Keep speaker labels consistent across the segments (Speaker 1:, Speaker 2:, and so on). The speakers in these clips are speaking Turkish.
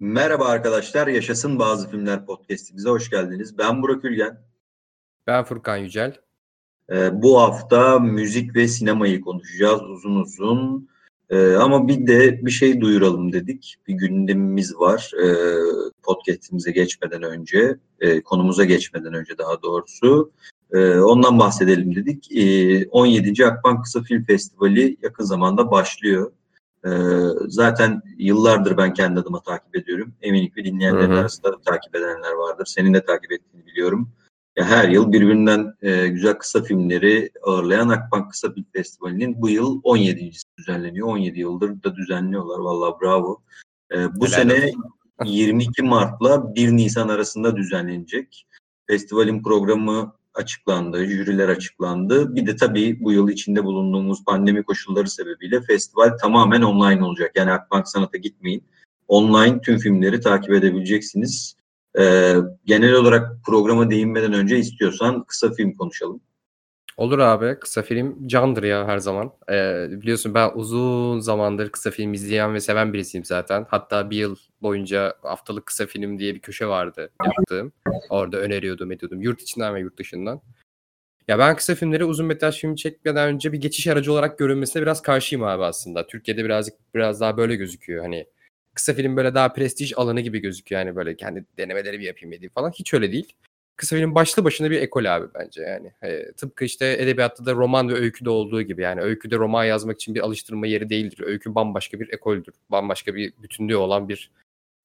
Speaker 1: Merhaba arkadaşlar, Yaşasın Bazı Filmler podcastimize hoş geldiniz. Ben Burak Ülgen.
Speaker 2: Ben Furkan Yücel.
Speaker 1: Ee, bu hafta müzik ve sinemayı konuşacağız uzun uzun. Ee, ama bir de bir şey duyuralım dedik. Bir gündemimiz var ee, podcastimize geçmeden önce, e, konumuza geçmeden önce daha doğrusu. Ee, ondan bahsedelim dedik. Ee, 17. Akbank Kısa Film Festivali yakın zamanda başlıyor. Ee, zaten yıllardır ben kendi adıma takip ediyorum. Eminim ki dinleyenlerin arasında da takip edenler vardır. Senin de takip ettiğini biliyorum. Ya her yıl birbirinden e, güzel kısa filmleri ağırlayan Akbank Kısa Film Festivali'nin bu yıl 17.si düzenleniyor. 17 yıldır da düzenliyorlar. Vallahi bravo. E, bu
Speaker 2: Helal
Speaker 1: sene 22 Mart'la 1 Nisan arasında düzenlenecek. Festivalin programı açıklandı, jüriler açıklandı. Bir de tabii bu yıl içinde bulunduğumuz pandemi koşulları sebebiyle festival tamamen online olacak. Yani Akbank Sanat'a gitmeyin. Online tüm filmleri takip edebileceksiniz. Ee, genel olarak programa değinmeden önce istiyorsan kısa film konuşalım.
Speaker 2: Olur abi. Kısa film candır ya her zaman. Ee, biliyorsun ben uzun zamandır kısa film izleyen ve seven birisiyim zaten. Hatta bir yıl boyunca haftalık kısa film diye bir köşe vardı yaptığım. Orada öneriyordum ediyordum. Yurt içinden ve yurt dışından. Ya ben kısa filmleri uzun metraj film çekmeden önce bir geçiş aracı olarak görünmesine biraz karşıyım abi aslında. Türkiye'de birazcık biraz daha böyle gözüküyor. Hani kısa film böyle daha prestij alanı gibi gözüküyor. Yani böyle kendi denemeleri bir yapayım dediğim falan. Hiç öyle değil. Kısa film başlı başına bir ekol abi bence yani. E, tıpkı işte edebiyatta da roman ve öyküde olduğu gibi yani öyküde roman yazmak için bir alıştırma yeri değildir. Öykü bambaşka bir ekoldür. Bambaşka bir bütünlüğü olan bir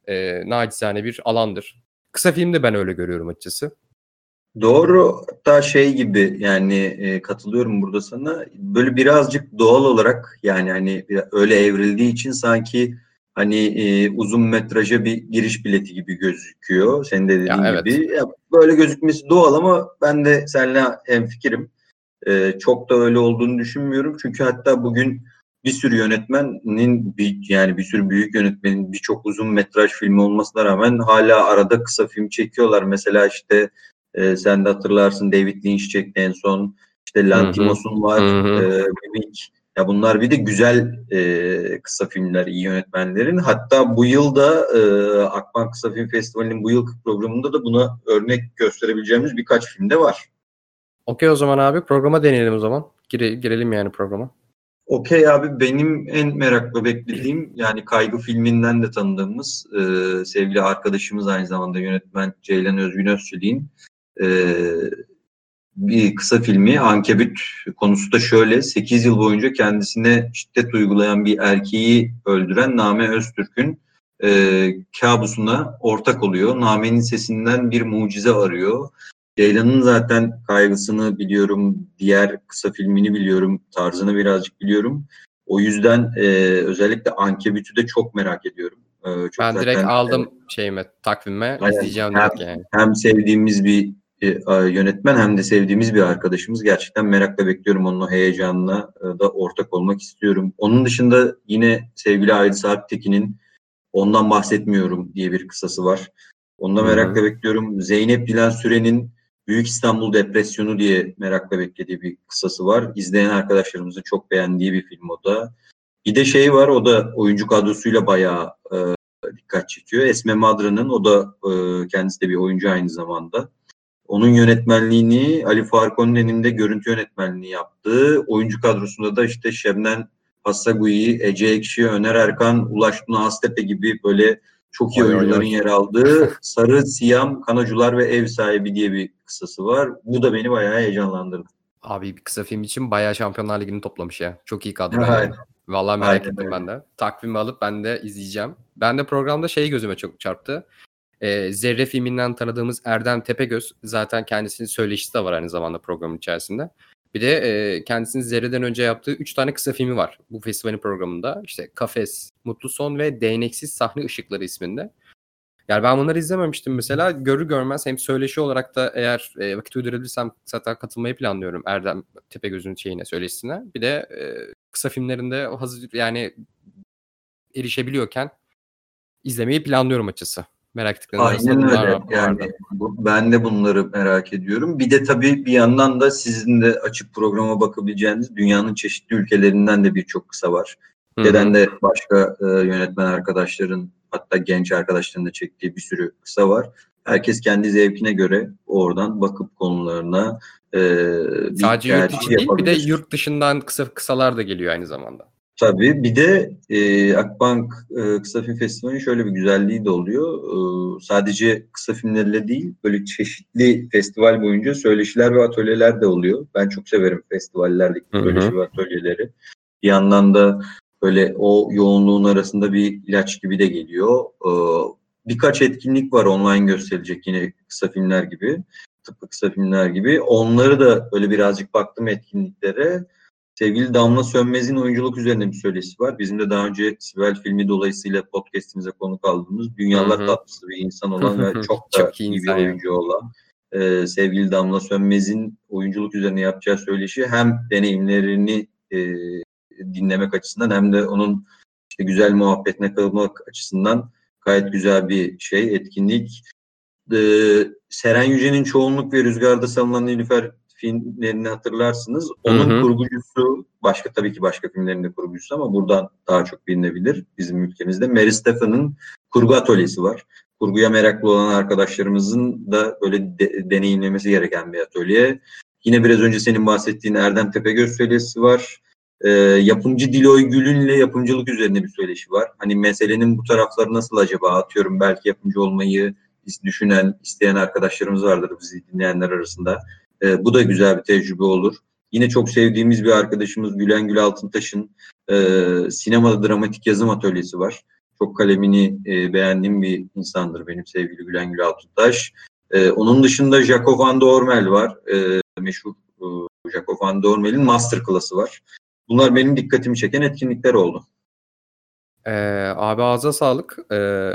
Speaker 2: e, nacizane bir alandır. Kısa filmde ben öyle görüyorum açıkçası.
Speaker 1: Doğru da şey gibi yani e, katılıyorum burada sana. Böyle birazcık doğal olarak yani hani öyle evrildiği için sanki hani e, uzun metraja bir giriş bileti gibi gözüküyor. Senin de dediğin
Speaker 2: Ya, evet.
Speaker 1: gibi. Ya, böyle gözükmesi doğal ama ben de seninle hemfikirim. E, çok da öyle olduğunu düşünmüyorum. Çünkü hatta bugün bir sürü yönetmenin bir, yani bir sürü büyük yönetmenin birçok uzun metraj filmi olmasına rağmen hala arada kısa film çekiyorlar. Mesela işte e, sen de hatırlarsın David Lynch çekti en son. İşte Lantimos'un var.
Speaker 2: Hı hı.
Speaker 1: E, Mimik. Ya bunlar bir de güzel e, kısa filmler, iyi yönetmenlerin. Hatta bu yıl da e, Akbank Kısa Film Festivali'nin bu yılki programında da buna örnek gösterebileceğimiz birkaç film de var.
Speaker 2: Okey o zaman abi programa deneyelim o zaman. Gire, girelim yani programa.
Speaker 1: Okey abi benim en merakla beklediğim yani Kaygı filminden de tanıdığımız e, sevgili arkadaşımız aynı zamanda yönetmen Ceylan Özgün Özçelik'in e, bir kısa filmi Ankebüt konusu da şöyle 8 yıl boyunca kendisine şiddet uygulayan bir erkeği öldüren Name Öztürk'ün e, kabusuna ortak oluyor. Name'nin sesinden bir mucize arıyor. Ceylan'ın zaten kaygısını biliyorum, diğer kısa filmini biliyorum, tarzını birazcık biliyorum. O yüzden e, özellikle Ankebüt'ü de çok merak ediyorum. E, çok
Speaker 2: Ben direkt
Speaker 1: zaten,
Speaker 2: aldım şeyime, takvime
Speaker 1: Aynen.
Speaker 2: izleyeceğim
Speaker 1: Hem-
Speaker 2: direkt yani.
Speaker 1: hem sevdiğimiz bir e, yönetmen hem de sevdiğimiz bir arkadaşımız. Gerçekten merakla bekliyorum onun o heyecanına e, da ortak olmak istiyorum. Onun dışında yine sevgili Aydın Sarptekin'in Ondan Bahsetmiyorum diye bir kısası var. Onu da merakla bekliyorum. Zeynep Dilan Süren'in Büyük İstanbul Depresyonu diye merakla beklediği bir kısası var. İzleyen arkadaşlarımızın çok beğendiği bir film o da. Bir de şey var o da oyuncu kadrosuyla bayağı e, dikkat çekiyor. Esme Madra'nın o da e, kendisi de bir oyuncu aynı zamanda. Onun yönetmenliğini Ali Faruk Önden'in de görüntü yönetmenliğini yaptığı oyuncu kadrosunda da işte Şebnem Hassagui, Ece Ekşi, Öner Erkan, Ulaş Tuna Aztepe gibi böyle çok iyi
Speaker 2: Oy, oy,
Speaker 1: oyuncuların
Speaker 2: oy.
Speaker 1: yer aldığı Sarı, Siyam, Kanacular ve Ev Sahibi diye bir kısası var. Bu da beni bayağı heyecanlandırdı.
Speaker 2: Abi bir kısa film için bayağı Şampiyonlar Ligi'ni toplamış ya. Çok iyi kadro. Yani. Vallahi merak
Speaker 1: Aynen
Speaker 2: ettim ben de. Takvimi alıp ben de izleyeceğim. Ben de programda şey gözüme çok çarptı. Ee, Zerre filminden tanıdığımız Erdem Tepegöz zaten kendisinin söyleşisi de var aynı zamanda programın içerisinde. Bir de e, kendisinin Zerre'den önce yaptığı 3 tane kısa filmi var bu festivalin programında. İşte Kafes, Mutlu Son ve Değneksiz Sahne Işıkları isminde. Yani ben bunları izlememiştim mesela. Görür görmez hem söyleşi olarak da eğer e, vakit uydurabilirsem zaten katılmayı planlıyorum Erdem Tepegöz'ün şeyine, söyleşisine. Bir de e, kısa filmlerinde hazır yani erişebiliyorken izlemeyi planlıyorum açıkçası. Merak ettiklerim arasında
Speaker 1: Aynen öyle.
Speaker 2: var-
Speaker 1: Yani
Speaker 2: vardı.
Speaker 1: bu- ben de bunları merak ediyorum. Bir de tabii bir yandan da sizin de açıp programa bakabileceğiniz dünyanın çeşitli ülkelerinden de birçok kısa var.
Speaker 2: Hı hı.
Speaker 1: Ülkeden de başka e, yönetmen arkadaşların Hatta genç arkadaşlarının da çektiği bir sürü kısa var. Herkes kendi zevkine göre oradan bakıp konularına e,
Speaker 2: Sadece yurt içi değil bir de yurt dışından kısa kısalar da geliyor aynı zamanda.
Speaker 1: Tabii bir de e, Akbank e, Kısa Film Festivali'nin şöyle bir güzelliği de oluyor. E, sadece kısa filmlerle değil böyle çeşitli festival boyunca söyleşiler ve atölyeler de oluyor. Ben çok severim festivallerdeki söyleşi ve atölyeleri. Bir yandan da böyle o yoğunluğun arasında bir ilaç gibi de geliyor. E, birkaç etkinlik var online gösterilecek yine kısa filmler gibi. Tıpkı kısa filmler gibi. Onları da böyle birazcık baktım etkinliklere Sevgili Damla Sönmez'in oyunculuk üzerine bir söyleşi var. Bizim de daha önce Sibel filmi dolayısıyla podcastimize konuk aldığımız dünyalar Hı-hı. tatlısı bir insan olan ve çok da çok iyi, iyi bir oyuncu olan e, sevgili Damla Sönmez'in oyunculuk üzerine yapacağı söyleşi hem deneyimlerini e, dinlemek açısından hem de onun işte güzel muhabbetine kalmak açısından gayet güzel bir şey, etkinlik. Ee, Seren Yüce'nin çoğunluk ve rüzgarda salınan Nilüfer filmlerini hatırlarsınız. Onun hı hı. kurgucusu başka tabii ki başka filmlerin de kurgucusu ama buradan daha çok bilinebilir bizim ülkemizde. Mary Stephen'ın kurgu atölyesi var. Kurguya meraklı olan arkadaşlarımızın da böyle de, deneyimlemesi gereken bir atölye. Yine biraz önce senin bahsettiğin Erdem Tepegöz söyleşisi var. E, yapımcı Diloy Gül'ünle yapımcılık üzerine bir söyleşi var. Hani meselenin bu tarafları nasıl acaba? Atıyorum belki yapımcı olmayı düşünen, isteyen arkadaşlarımız vardır bizi dinleyenler arasında. E, bu da güzel bir tecrübe olur. Yine çok sevdiğimiz bir arkadaşımız Gülen Gül Altıntaş'ın e, sinemada dramatik yazım atölyesi var. Çok kalemini e, beğendiğim bir insandır benim sevgili Gülen Gül Altıntaş. E, onun dışında Jacob van Dormel var. E, meşhur e, Jacob van Dormel'in master klası var. Bunlar benim dikkatimi çeken etkinlikler oldu.
Speaker 2: Ee, abi ağza sağlık. Ee,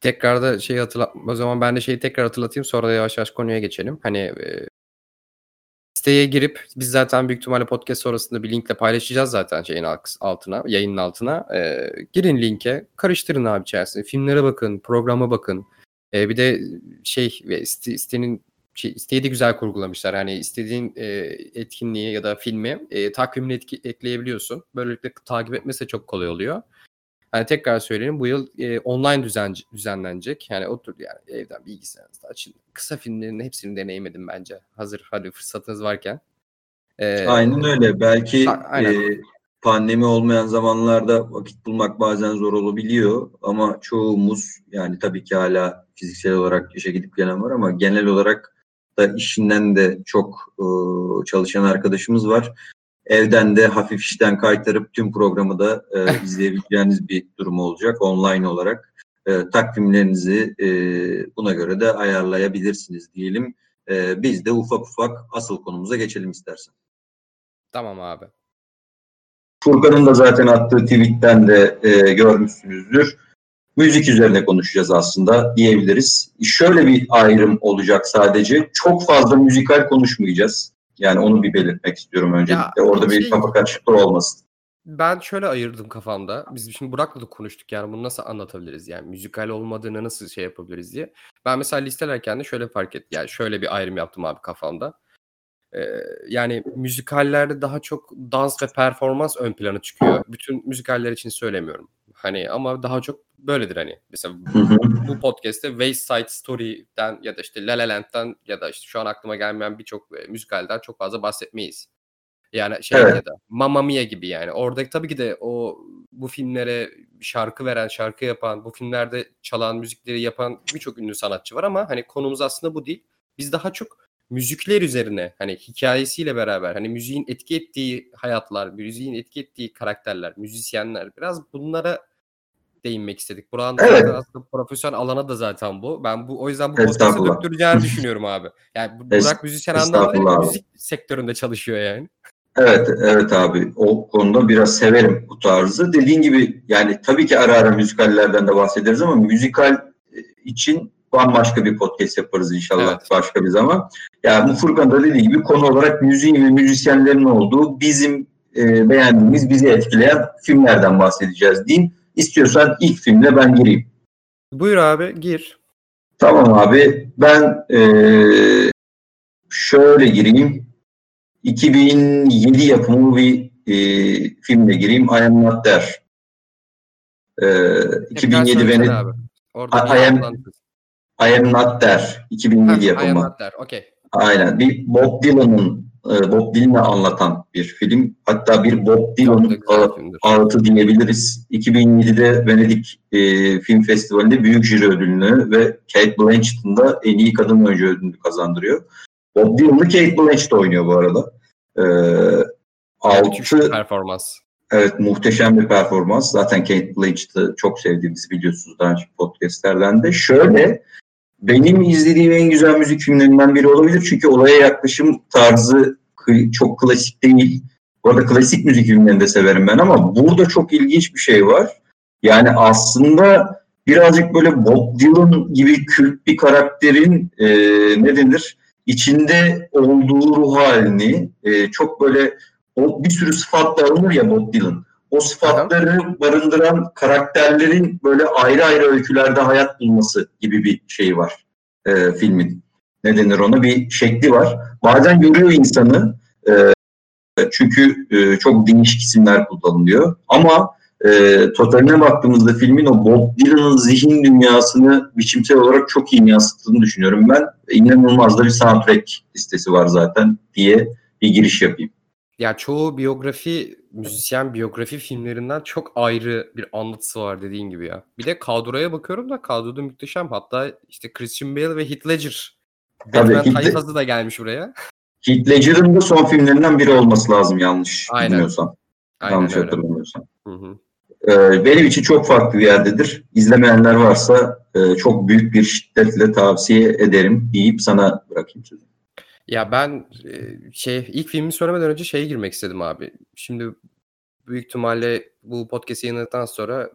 Speaker 2: tekrar da şey hatırlat o zaman ben de şeyi tekrar hatırlatayım sonra da yavaş yavaş konuya geçelim. Hani e, Siteye girip biz zaten büyük ihtimalle podcast sonrasında bir linkle paylaşacağız zaten şeyin altına, yayının altına. Ee, girin linke, karıştırın abi içerisinde. Filmlere bakın, programa bakın. Ee, bir de şey sitenin şey, siteyi de güzel kurgulamışlar. Yani istediğin e, etkinliği ya da filmi e, takvimine etki, ekleyebiliyorsun. Böylelikle takip etmesi de çok kolay oluyor. Yani tekrar söyleyeyim bu yıl e, online düzen, düzenlenecek. Yani otur yani evden bilgisayarınızda açın. Kısa filmlerin hepsini deneyimledim bence. Hazır hadi fırsatınız varken.
Speaker 1: Ee, Aynen öyle. Belki e, pandemi olmayan zamanlarda vakit bulmak bazen zor olabiliyor. Ama çoğumuz yani tabii ki hala fiziksel olarak işe gidip gelen var ama genel olarak da işinden de çok e, çalışan arkadaşımız var evden de hafif işten kaytarıp tüm programı da e, izleyebileceğiniz bir durum olacak online olarak. E, takvimlerinizi e, buna göre de ayarlayabilirsiniz diyelim. E, biz de ufak ufak asıl konumuza geçelim istersen.
Speaker 2: Tamam abi.
Speaker 1: Furkan'ın da zaten attığı tweetten de e, görmüşsünüzdür. Müzik üzerine konuşacağız aslında diyebiliriz. Şöyle bir ayrım olacak sadece. Çok fazla müzikal konuşmayacağız. Yani onu bir belirtmek istiyorum öncelikle. Ya, Orada bir şey, kafa karışıklığı olmasın.
Speaker 2: Ben şöyle ayırdım kafamda. Biz şimdi Burak'la da konuştuk yani bunu nasıl anlatabiliriz yani müzikal olmadığını nasıl şey yapabiliriz diye. Ben mesela listelerken de şöyle fark ettim. Yani şöyle bir ayrım yaptım abi kafamda. Ee, yani müzikallerde daha çok dans ve performans ön plana çıkıyor. Bütün müzikaller için söylemiyorum. Hani ama daha çok böyledir hani. Mesela bu podcast'te Waste Side Story'den ya da işte La La Land'den ya da işte şu an aklıma gelmeyen birçok e, müzikalden çok fazla bahsetmeyiz. Yani şey evet. ya da Mamma Mia gibi yani. Orada tabii ki de o bu filmlere şarkı veren, şarkı yapan, bu filmlerde çalan müzikleri yapan birçok ünlü sanatçı var ama hani konumuz aslında bu değil. Biz daha çok müzikler üzerine hani hikayesiyle beraber hani müziğin etki ettiği hayatlar, müziğin etki ettiği karakterler, müzisyenler biraz bunlara değinmek istedik. Buranın evet. aslında profesyonel alana da zaten bu. Ben bu o yüzden bu podcast'ı döktüreceğini düşünüyorum abi. Yani Burak müzisyen anlamında müzik sektöründe çalışıyor yani.
Speaker 1: Evet, evet abi. O konuda biraz severim bu tarzı. Dediğin gibi yani tabii ki ara ara müzikallerden de bahsederiz ama müzikal e, için bambaşka bir podcast yaparız inşallah evet. başka bir zaman. Yani bu Furkan da dediği gibi konu olarak müziğin ve müzisyenlerin olduğu bizim e, beğendiğimiz, bizi etkileyen filmlerden bahsedeceğiz diyeyim. İstiyorsan ilk filmle ben gireyim.
Speaker 2: Buyur abi gir.
Speaker 1: Tamam abi ben e, şöyle gireyim. 2007 yapımı bir e, filmle gireyim. I Am Not There. Ee, 2007 Venedik. Orada I, I, am, I am not there. 2007 yapımı. I am not there. Okay. Aynen. Bir Bob Dylan'ın e, Bob Dylan'ı anlatan bir film. Hatta bir Bob Dylan ağıtı diyebiliriz. 2007'de Venedik e, Film Festivali'nde büyük jüri ödülünü ve Kate Blanchett'ın en iyi kadın oyuncu ödülünü kazandırıyor. Bob Dylan'ı Kate Blanchett oynuyor bu arada. E,
Speaker 2: altı performans.
Speaker 1: Evet muhteşem bir performans. Zaten Kate Blanchett'ı çok sevdiğimizi biliyorsunuz daha önce podcastlerden de. Şöyle benim izlediğim en güzel müzik filmlerinden biri olabilir. Çünkü olaya yaklaşım tarzı çok klasik değil. Bu arada klasik müzik filmlerini de severim ben ama burada çok ilginç bir şey var. Yani aslında birazcık böyle Bob Dylan gibi kült bir karakterin e, ne denir içinde olduğu ruh halini e, çok böyle o bir sürü sıfatla alınır ya Bob Dylan. O sıfatları barındıran karakterlerin böyle ayrı ayrı öykülerde hayat bulması gibi bir şey var e, filmin. Ne denir ona? Bir şekli var. Bazen görüyor insanı e, çünkü e, çok değişik isimler kullanılıyor. Ama e, totaline baktığımızda filmin o Bob Dylan'ın zihin dünyasını biçimsel olarak çok iyi yansıttığını düşünüyorum ben. İnanılmaz da bir soundtrack listesi var zaten diye bir giriş yapayım.
Speaker 2: Ya çoğu biyografi, müzisyen biyografi filmlerinden çok ayrı bir anlatısı var dediğin gibi ya. Bir de kadroya bakıyorum da kadroda muhteşem. Hatta işte Christian Bale ve Heath Ledger. Tabii Batman tayfası da gelmiş buraya.
Speaker 1: Heath Ledger'ın da son filmlerinden biri olması lazım yanlış Aynen. bilmiyorsam. Aynen yanlış öyle. hatırlamıyorsam. Hı hı. Ee, benim için çok farklı bir yerdedir. İzlemeyenler varsa e, çok büyük bir şiddetle tavsiye ederim deyip sana bırakayım sözü.
Speaker 2: Ya ben şey ilk filmi söylemeden önce şeye girmek istedim abi. Şimdi büyük ihtimalle bu podcast yayınladıktan sonra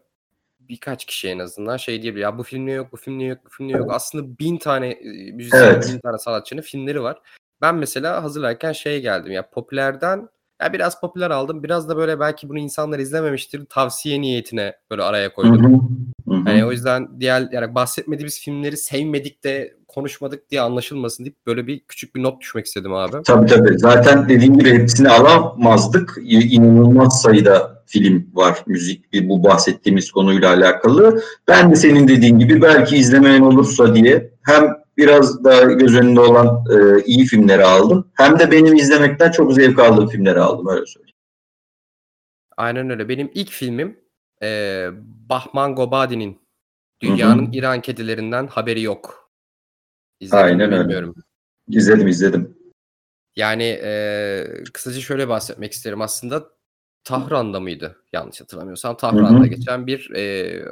Speaker 2: birkaç kişi en azından şey diyebilir. Ya bu film niye yok, bu film niye yok, bu film niye yok. Aslında bin tane müzisyen, evet. bin tane sanatçının filmleri var. Ben mesela hazırlarken şeye geldim. Ya popülerden ya biraz popüler aldım. Biraz da böyle belki bunu insanlar izlememiştir. Tavsiye niyetine böyle araya koydum. Hı hı. Hı hı. Yani o yüzden diğer yani bahsetmediğimiz filmleri sevmedik de konuşmadık diye anlaşılmasın deyip böyle bir küçük bir not düşmek istedim abi.
Speaker 1: Tabii tabii. Zaten dediğim gibi hepsini alamazdık. İnanılmaz sayıda film var müzik bu bahsettiğimiz konuyla alakalı. Ben de senin dediğin gibi belki izlemeyen olursa diye hem biraz daha göz önünde olan e, iyi filmleri aldım. Hem de benim izlemekten çok zevk aldığım filmleri aldım öyle söyleyeyim.
Speaker 2: Aynen öyle. Benim ilk filmim e, Bahman Gobadi'nin Dünyanın Hı-hı. İran Kedilerinden Haberi Yok
Speaker 1: İzledim Aynen öyle. bilmiyorum. İzledim izledim.
Speaker 2: Yani e, kısaca şöyle bahsetmek isterim. Aslında Tahran'da mıydı? Yanlış hatırlamıyorsam. Tahran'da Hı-hı. geçen bir e,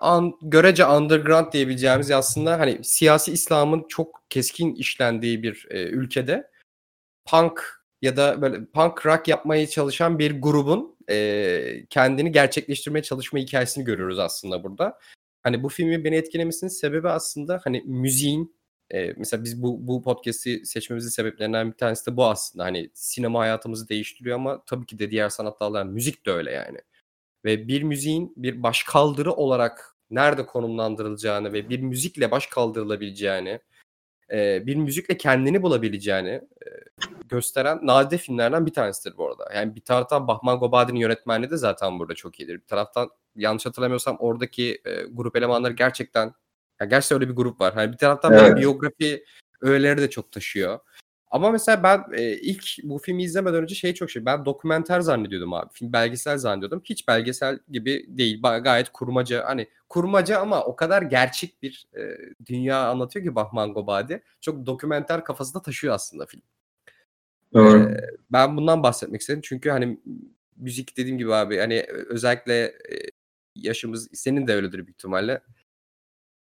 Speaker 2: an, görece underground diyebileceğimiz aslında hani siyasi İslam'ın çok keskin işlendiği bir e, ülkede punk ya da böyle punk rock yapmaya çalışan bir grubun e, kendini gerçekleştirmeye çalışma hikayesini görüyoruz aslında burada. Hani bu filmin beni etkilemesinin sebebi aslında hani müziğin e, mesela biz bu bu podcast'i seçmemizin sebeplerinden bir tanesi de bu aslında. Hani sinema hayatımızı değiştiriyor ama tabii ki de diğer sanat dalları müzik de öyle yani. Ve bir müziğin bir baş kaldırı olarak nerede konumlandırılacağını ve bir müzikle baş kaldırılabileceğini, e, bir müzikle kendini bulabileceğini e, gösteren nadide filmlerden bir tanesidir bu arada. Yani bir taraftan Bahman Gobadi'nin yönetmenliği de zaten burada çok iyidir. Bir taraftan yanlış hatırlamıyorsam oradaki e, grup elemanları gerçekten ya gerçekten öyle bir grup var. Hani bir taraftan evet. biyografi öğeleri de çok taşıyor. Ama mesela ben e, ilk bu filmi izlemeden önce şey çok şey. Ben dokumenter zannediyordum abi. Film belgesel zannediyordum. Hiç belgesel gibi değil. Gayet kurmaca. Hani kurmaca ama o kadar gerçek bir e, dünya anlatıyor ki Bahman Gobadi. Çok dokumenter kafasında taşıyor aslında film. Doğru. E, ben bundan bahsetmek istedim. Çünkü hani müzik dediğim gibi abi hani özellikle e, yaşımız senin de öyledir büyük ihtimalle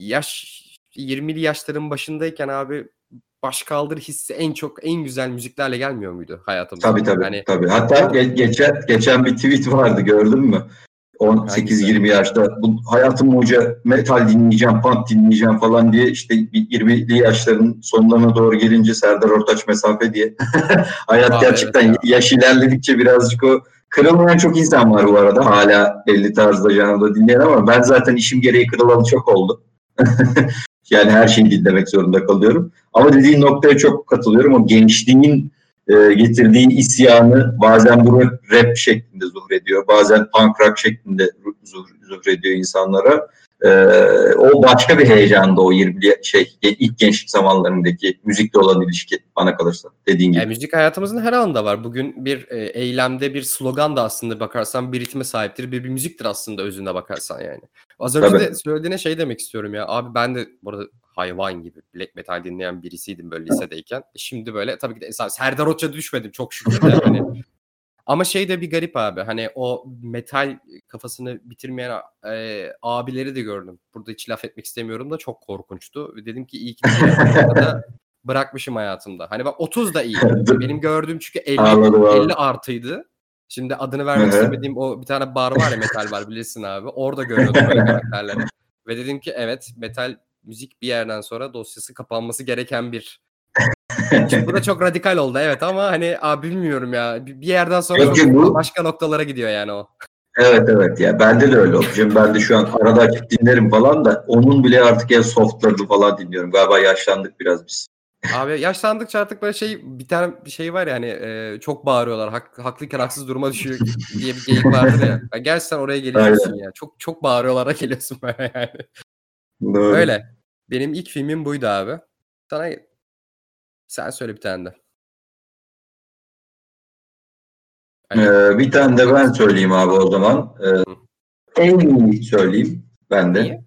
Speaker 2: yaş 20'li yaşların başındayken abi baş kaldır hissi en çok en güzel müziklerle gelmiyor muydu hayatımızda?
Speaker 1: Tabii tabii. Yani, tabii. Hatta ge- geçen geçen bir tweet vardı gördün mü? 18-20 yaşta bu hayatım hoca metal dinleyeceğim, punk dinleyeceğim falan diye işte 20'li yaşların sonlarına doğru gelince Serdar Ortaç mesafe diye. Hayat Aa, gerçekten evet ya. yaş ilerledikçe birazcık o kırılmayan çok insan var bu arada. Hala belli tarzda canlı dinleyen ama ben zaten işim gereği kırılalı çok oldu. yani her şeyi dinlemek zorunda kalıyorum. Ama dediğin noktaya çok katılıyorum. O gençliğin e, getirdiği isyanı bazen bu rap, şeklinde zuhrediyor, bazen punk rock şeklinde zuhrediyor insanlara. E, o başka bir heyecanda o 20 şey ilk gençlik zamanlarındaki müzikle olan ilişki bana kalırsa dediğin gibi.
Speaker 2: Yani müzik hayatımızın her alanında var. Bugün bir e, eylemde bir slogan da aslında bakarsan bir ritme sahiptir, bir, bir müziktir aslında özünde bakarsan yani. Az önce Tabii. de söylediğine şey demek istiyorum ya. Abi ben de burada hayvan gibi black metal dinleyen birisiydim böyle lisedeyken. Şimdi böyle tabii ki de esas Serdar Oç'a düşmedim çok şükür de. Hani ama şey de bir garip abi. Hani o metal kafasını bitirmeyen e, abileri de gördüm. Burada hiç laf etmek istemiyorum da çok korkunçtu. Dedim ki iyi ki de bırakmışım hayatımda. Hani bak 30 da iyi. Benim gördüğüm çünkü 50, 50 artıydı. Şimdi adını vermek istemediğim o bir tane bar var ya metal var bilirsin abi. Orada görüyordum böyle karakterleri. Ve dedim ki evet metal müzik bir yerden sonra dosyası kapanması gereken bir Şimdi bu da çok radikal oldu evet ama hani abi bilmiyorum ya bir yerden sonra Peki, bu... başka noktalara gidiyor yani o.
Speaker 1: Evet evet ya bende de öyle oldu. Şimdi ben de şu an arada açıp dinlerim falan da onun bile artık en softlarını falan dinliyorum. Galiba yaşlandık biraz biz.
Speaker 2: Abi yaşlandıkça artık böyle şey bir tane bir şey var ya hani e, çok bağırıyorlar. Hak, haklıyken haksız duruma düşüyor diye bir geyik vardır ya. Yani gerçekten oraya geliyorsun ya. Çok çok bağırıyorlara geliyorsun böyle yani. Doğru. Öyle. Benim ilk filmim buydu abi. Sana sen söyle bir tane de.
Speaker 1: Hani... Ee, bir tane de ben söyleyeyim abi o zaman. Ee, Amy söyleyeyim ben de.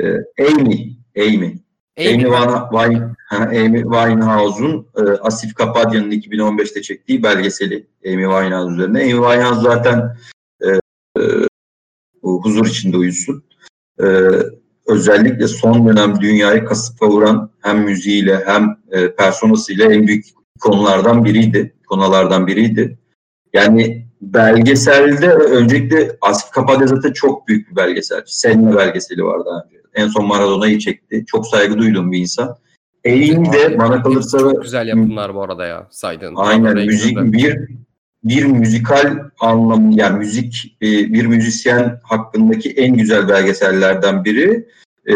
Speaker 1: Ee, Amy. Amy. Amy, Amy, Amy Winehouse'un e, Asif Kapadya'nın 2015'te çektiği belgeseli Amy Winehouse üzerine. Amy Winehouse zaten e, e, huzur içinde uyusun. E, özellikle son dönem dünyayı kasıp kavuran hem müziğiyle hem e, personasıyla en büyük konulardan biriydi. Konulardan biriydi. Yani belgeselde öncelikle Asif Kapadya zaten çok büyük bir belgesel. Senna belgeseli var daha önce. En son Maradona'yı çekti. Çok saygı duyduğum bir insan. Eğim de bana kalırsa...
Speaker 2: Çok güzel yapımlar bu arada ya saydığın.
Speaker 1: Aynen müzik bir bir müzikal anlam yani müzik e, bir müzisyen hakkındaki en güzel belgesellerden biri. E,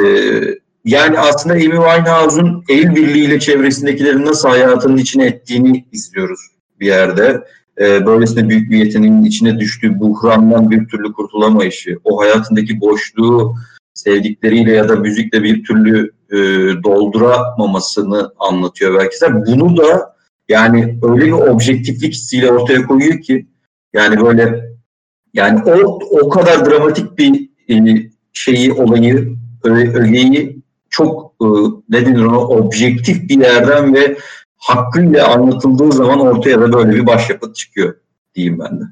Speaker 1: yani aslında Amy Winehouse'un el birliğiyle çevresindekilerin nasıl hayatının içine ettiğini izliyoruz bir yerde. E, böylesine büyük bir yeteneğin içine düştüğü buhrandan bir türlü kurtulamayışı, o hayatındaki boşluğu sevdikleriyle ya da müzikle bir türlü dolduramamasını anlatıyor belki de. Bunu da yani öyle bir objektiflik hissiyle ortaya koyuyor ki yani böyle yani o o kadar dramatik bir e, şeyi olayı ögeyi çok e, ne denir ona objektif bir yerden ve hakkıyla anlatıldığı zaman ortaya da böyle bir başyapıt çıkıyor diyeyim ben de.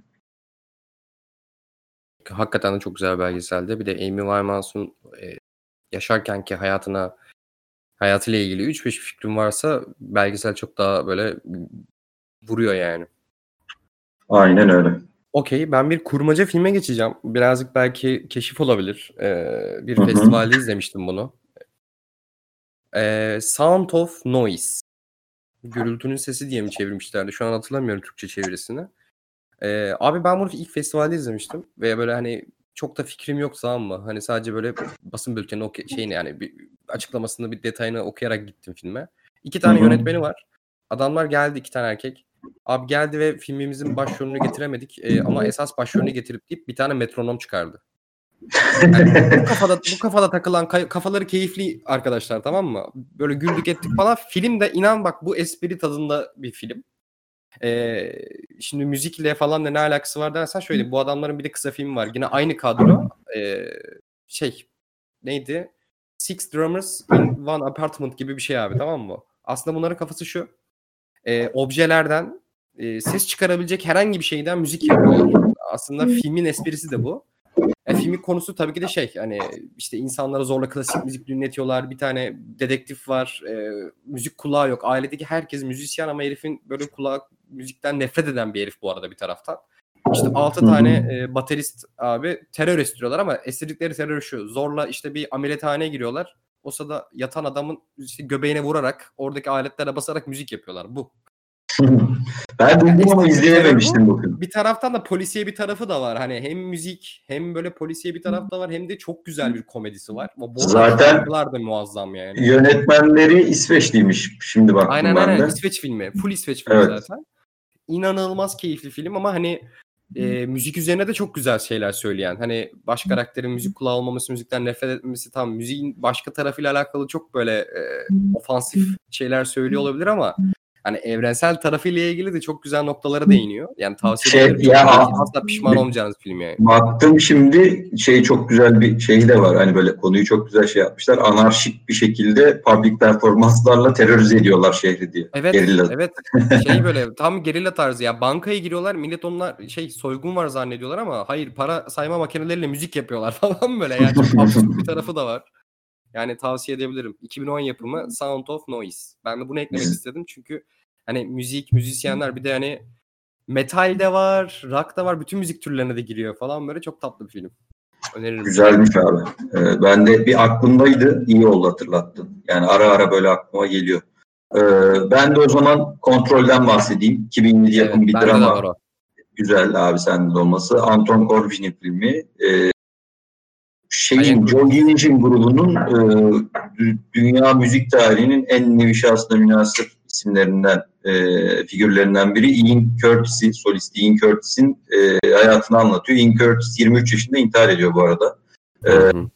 Speaker 2: Hakikaten de çok güzel bir belgeselde. Bir de Amy Winehouse'un e, yaşarkenki hayatına hayatıyla ilgili 3-5 fikrim varsa belgesel çok daha böyle vuruyor yani.
Speaker 1: Aynen öyle.
Speaker 2: Okey ben bir kurmaca filme geçeceğim. Birazcık belki keşif olabilir. Ee, bir Hı-hı. festivalde izlemiştim bunu. Ee, Sound of Noise. Gürültünün sesi diye mi çevirmişlerdi? Şu an hatırlamıyorum Türkçe çevirisini. Ee, abi ben bunu ilk festivalde izlemiştim. Ve böyle hani çok da fikrim yok tamam mı? Hani sadece böyle basın bülteni oku- şeyini yani bir açıklamasını bir detayını okuyarak gittim filme. İki tane yönetmeni var. Adamlar geldi iki tane erkek. Abi geldi ve filmimizin başrolünü getiremedik e, ama esas başrolünü getirip deyip bir tane metronom çıkardı. Yani bu kafada bu kafada takılan kafaları keyifli arkadaşlar tamam mı? Böyle güldük ettik falan. Film de inan bak bu espri tadında bir film. Ee, şimdi müzikle falan da ne alakası var dersen şöyle bu adamların bir de kısa filmi var. Yine aynı kadro. Ee, şey neydi? Six Drummers in One Apartment gibi bir şey abi tamam mı? Aslında bunların kafası şu. E, objelerden e, ses çıkarabilecek herhangi bir şeyden müzik yapıyorlar. Aslında filmin esprisi de bu. Yani filmin konusu tabii ki de şey hani işte insanlara zorla klasik müzik dinletiyorlar. Bir tane dedektif var. E, müzik kulağı yok. Ailedeki herkes müzisyen ama herifin böyle kulak müzikten nefret eden bir herif bu arada bir taraftan. İşte 6 tane e, baterist abi terör estiriyorlar ama estirdikleri terör şu. Zorla işte bir ameliyathaneye giriyorlar. O sırada yatan adamın işte göbeğine vurarak oradaki aletlere basarak müzik yapıyorlar. Bu.
Speaker 1: Ben duydum ama izleyememiştim bu
Speaker 2: Bir taraftan da polisiye bir tarafı da var. Hani hem müzik hem böyle polisiye bir taraf da var hem de çok güzel bir komedisi var. O
Speaker 1: Zaten
Speaker 2: da muazzam yani.
Speaker 1: Yönetmenleri İsveçliymiş şimdi baktım
Speaker 2: aynen, aynen.
Speaker 1: de.
Speaker 2: İsveç filmi. Full İsveç filmi evet. zaten. inanılmaz keyifli film ama hani e, müzik üzerine de çok güzel şeyler söyleyen. Hani baş karakterin müzik kulağı olmaması, müzikten nefret etmesi tam müziğin başka tarafıyla alakalı çok böyle e, ofansif şeyler söylüyor olabilir ama hani evrensel tarafıyla ilgili de çok güzel noktalara değiniyor. Yani tavsiye
Speaker 1: Şey,
Speaker 2: ederim.
Speaker 1: ya-
Speaker 2: Asla pişman olmayacağınız film yani.
Speaker 1: Baktım şimdi şey çok güzel bir şey de var. Hani böyle konuyu çok güzel şey yapmışlar. Anarşik bir şekilde public performanslarla terörize ediyorlar şehri diye.
Speaker 2: Evet,
Speaker 1: Gerilla.
Speaker 2: evet. Şey böyle tam gerilla tarzı ya bankaya giriyorlar millet onlar şey soygun var zannediyorlar ama hayır para sayma makineleriyle müzik yapıyorlar falan böyle yani bir tarafı da var. Yani tavsiye edebilirim. 2010 yapımı Sound of Noise. Ben de bunu eklemek istedim çünkü hani müzik, müzisyenler bir de hani metal de var, rock da var, bütün müzik türlerine de giriyor falan böyle çok tatlı bir film. Öneririm.
Speaker 1: Güzelmiş abi. Ee, ben de bir aklımdaydı. İyi oldu hatırlattın. Yani ara ara böyle aklıma geliyor. Ee, ben de o zaman kontrolden bahsedeyim. 2007
Speaker 2: Evet,
Speaker 1: yapım bir
Speaker 2: de var
Speaker 1: drama. Güzel abi sende de olması. Anton Corbijn'in filmi. Ee, şeyin. Joy Division grubunun e, dü- dünya müzik tarihinin en nevi şahsına münasır isimlerinden, e, figürlerinden biri Ian Curtis'i, solist Ian Curtis'in e, hayatını anlatıyor. Ian Curtis 23 yaşında intihar ediyor bu arada. E,
Speaker 2: Hı hı.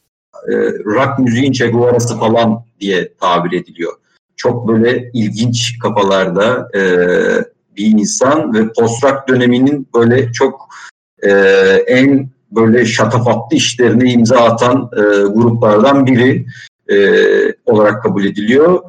Speaker 1: e, rock müziğin Che Guevara'sı falan diye tabir ediliyor. Çok böyle ilginç kafalarda e, bir insan ve post-rock döneminin böyle çok e, en böyle şatafatlı işlerine imza atan e, gruplardan biri e, olarak kabul ediliyor.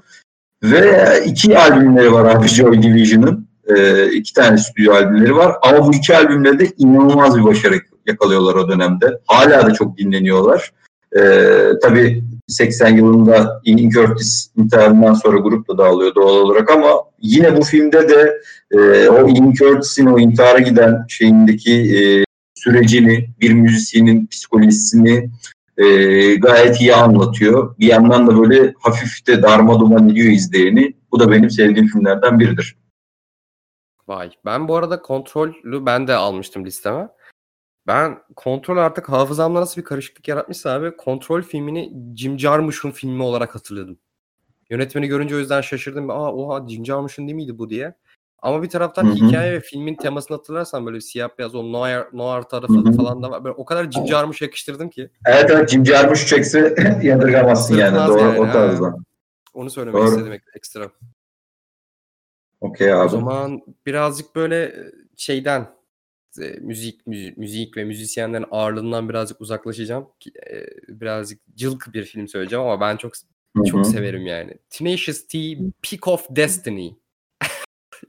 Speaker 1: Ve iki albümleri var abi Joy Division'ın. E, iki tane stüdyo albümleri var. Ama bu iki albümde de inanılmaz bir başarı yakalıyorlar o dönemde. Hala da çok dinleniyorlar. Ee, tabii 80 yılında Ian Curtis intiharından sonra grup da dağılıyor doğal olarak ama yine bu filmde de e, o Ian Curtis'in o intihara giden şeyindeki e, sürecini, bir müzisyenin psikolojisini e, gayet iyi anlatıyor. Bir yandan da böyle hafif de darma duman ediyor izleyeni. Bu da benim sevdiğim filmlerden biridir.
Speaker 2: Vay. Ben bu arada kontrolü ben de almıştım listeme. Ben kontrol artık hafızamda nasıl bir karışıklık yaratmışsa abi kontrol filmini Jim Jarmusch'un filmi olarak hatırladım. Yönetmeni görünce o yüzden şaşırdım. Aa oha Jim Jarmusch'un değil miydi bu diye. Ama bir taraftan
Speaker 1: Hı hı.
Speaker 2: hikaye ve filmin temasını hatırlarsan böyle siyah beyaz o noir, noir tarafı
Speaker 1: Hı hı.
Speaker 2: falan da var. Böyle o kadar Jim Jarmusch yakıştırdım ki.
Speaker 1: Evet evet Jim Jarmusch çekse yadırgamazsın yani. Doğru
Speaker 2: yani,
Speaker 1: o tarzda.
Speaker 2: Onu söylemek
Speaker 1: Doğru.
Speaker 2: istedim ek- ekstra.
Speaker 1: Okey
Speaker 2: O
Speaker 1: abi.
Speaker 2: zaman birazcık böyle e, şeyden e, müzik müzik, ve müzisyenlerin ağırlığından birazcık uzaklaşacağım. E, Birazcık cılk bir film söyleyeceğim ama ben çok
Speaker 1: Hı
Speaker 2: çok severim yani. Tenacious D Peak of Destiny.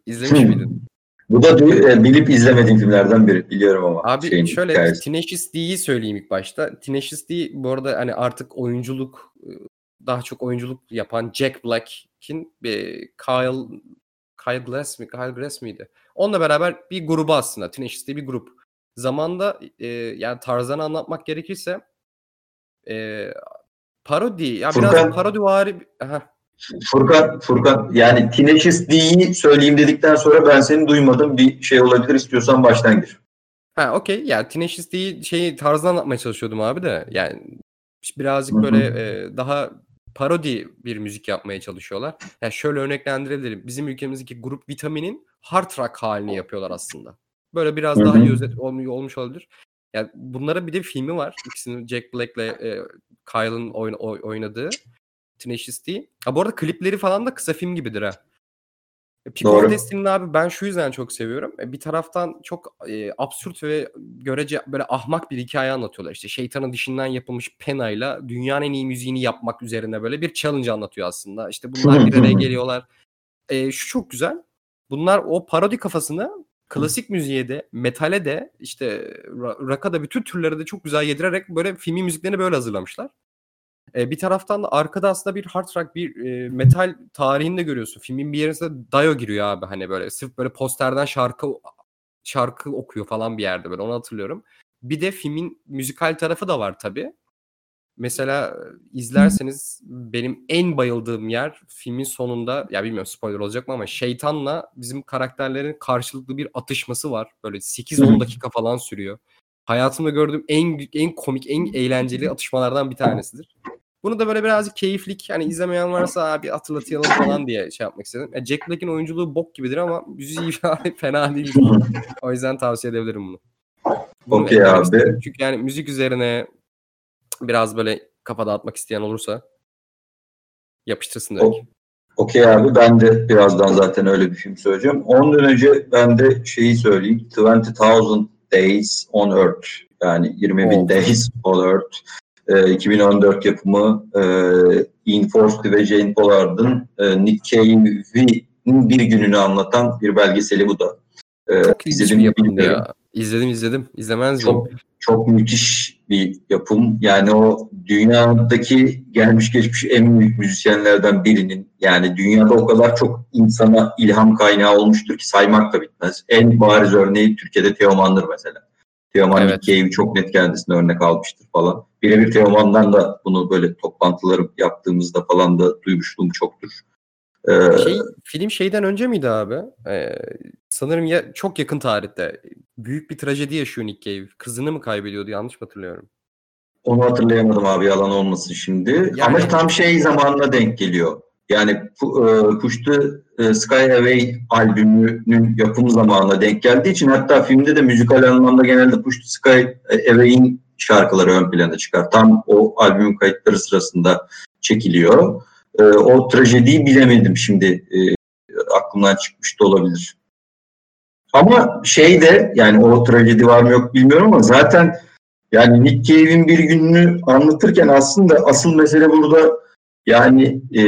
Speaker 2: İzlemiş
Speaker 1: Hı.
Speaker 2: miydin?
Speaker 1: Bu da e, bilip izlemediğim filmlerden biri. Biliyorum ama.
Speaker 2: Abi
Speaker 1: şeyin
Speaker 2: şöyle
Speaker 1: hikayesi.
Speaker 2: Tenacious D'yi söyleyeyim ilk başta. Tenacious D bu arada hani artık oyunculuk e, daha çok oyunculuk yapan Jack Black'in bir Kyle Kyle Glass mi? Kyle Glass miydi? Onunla beraber bir grubu aslında. Tenacious D bir grup. Zamanda e, yani tarzını anlatmak gerekirse e, parodi ya biraz
Speaker 1: Furkan-
Speaker 2: parodi vari Aha.
Speaker 1: Furkan, Furkan yani Tenacious D'yi söyleyeyim dedikten sonra ben seni duymadım. Bir şey olabilir istiyorsan baştan gir.
Speaker 2: Ha okey. Ya Tenacious D'yi şeyi tarzını anlatmaya çalışıyordum abi de. Yani birazcık böyle e, daha parodi bir müzik yapmaya çalışıyorlar. Ya şöyle örneklendirebilirim. Bizim ülkemizdeki grup Vitamin'in hard rock halini yapıyorlar aslında. Böyle biraz
Speaker 1: Hı
Speaker 2: daha iyi özet olmuş, olabilir. Yani bunlara bir de filmi var. İkisinin Jack Black'le e, Kyle'ın oyn- oy- oynadığı Tenacious D. Ha bu arada klipleri falan da kısa film gibidir ha. E, Peak
Speaker 1: Doğru.
Speaker 2: of Destiny'ni abi ben şu yüzden çok seviyorum. E, Bir taraftan çok e, absürt ve görece böyle ahmak bir hikaye anlatıyorlar. İşte şeytanın dişinden yapılmış penayla dünyanın en iyi müziğini yapmak üzerine böyle bir challenge anlatıyor aslında. İşte bunlar bir araya geliyorlar. E, şu çok güzel. Bunlar o parodi kafasını klasik müziğe de, metale de, işte rock'a da bütün türlere de çok güzel yedirerek böyle filmin müziklerini böyle hazırlamışlar. E, bir taraftan da arkada aslında bir hard rock, bir e, metal tarihini de görüyorsun. Filmin bir yerinde Dio giriyor abi hani böyle sırf böyle posterden şarkı şarkı okuyor falan bir yerde böyle onu hatırlıyorum. Bir de filmin müzikal tarafı da var tabii. Mesela e, izlerseniz benim en bayıldığım yer filmin sonunda ya bilmiyorum spoiler olacak mı ama şeytanla bizim karakterlerin karşılıklı bir atışması var. Böyle 8-10 dakika falan sürüyor. Hayatımda gördüğüm en en komik, en eğlenceli atışmalardan bir tanesidir. Bunu da böyle birazcık keyiflik hani izlemeyen varsa bir hatırlatayım falan diye şey yapmak istedim. Yani Jack Black'in oyunculuğu bok gibidir ama müziği fena değil. o yüzden tavsiye edebilirim bunu. bunu
Speaker 1: Okey abi.
Speaker 2: Istedim. Çünkü yani müzik üzerine biraz böyle kafa dağıtmak isteyen olursa yapıştırsın direkt.
Speaker 1: Okey abi ben de birazdan zaten öyle bir film söyleyeceğim. Ondan önce ben de şeyi söyleyeyim. 20,000 Days on Earth. Yani 20 bin oh. Days on Earth. E, 2014 yapımı e, Ian Forster ve Jane Pollard'ın e, Nick Cave'in bir gününü anlatan bir belgeseli bu da.
Speaker 2: E, Çok ilginç bir yapımdı ya. İzledim izledim. İzlemez
Speaker 1: çok, miyim? Çok müthiş bir yapım. Yani o dünyadaki gelmiş geçmiş en büyük müzisyenlerden birinin yani dünyada o kadar çok insana ilham kaynağı olmuştur ki saymak da bitmez. En bariz örneği Türkiye'de Teoman'dır mesela. Teoman evet. Cave çok net kendisine örnek almıştır falan. Birebir Teoman'dan da bunu böyle toplantıları yaptığımızda falan da duymuşluğum çoktur.
Speaker 2: Ee, şey, film şeyden önce miydi abi? Ee, sanırım ya çok yakın tarihte. Büyük bir trajedi yaşıyor Nick Cave. Kızını mı kaybediyordu yanlış mı hatırlıyorum?
Speaker 1: Onu hatırlayamadım abi yalan olmasın şimdi. Yani, Ama tam şey zamanına denk geliyor. Yani e, Sky Away albümünün yapım zamanına denk geldiği için hatta filmde de müzikal anlamda genelde Push the Sky Away'in şarkıları ön plana çıkar. Tam o albümün kayıtları sırasında çekiliyor. E, o trajediyi bilemedim şimdi. E, aklımdan çıkmış da olabilir. Ama şey de yani o trajedi var mı yok bilmiyorum ama zaten yani Nick Cave'in bir gününü anlatırken aslında asıl mesele burada yani e,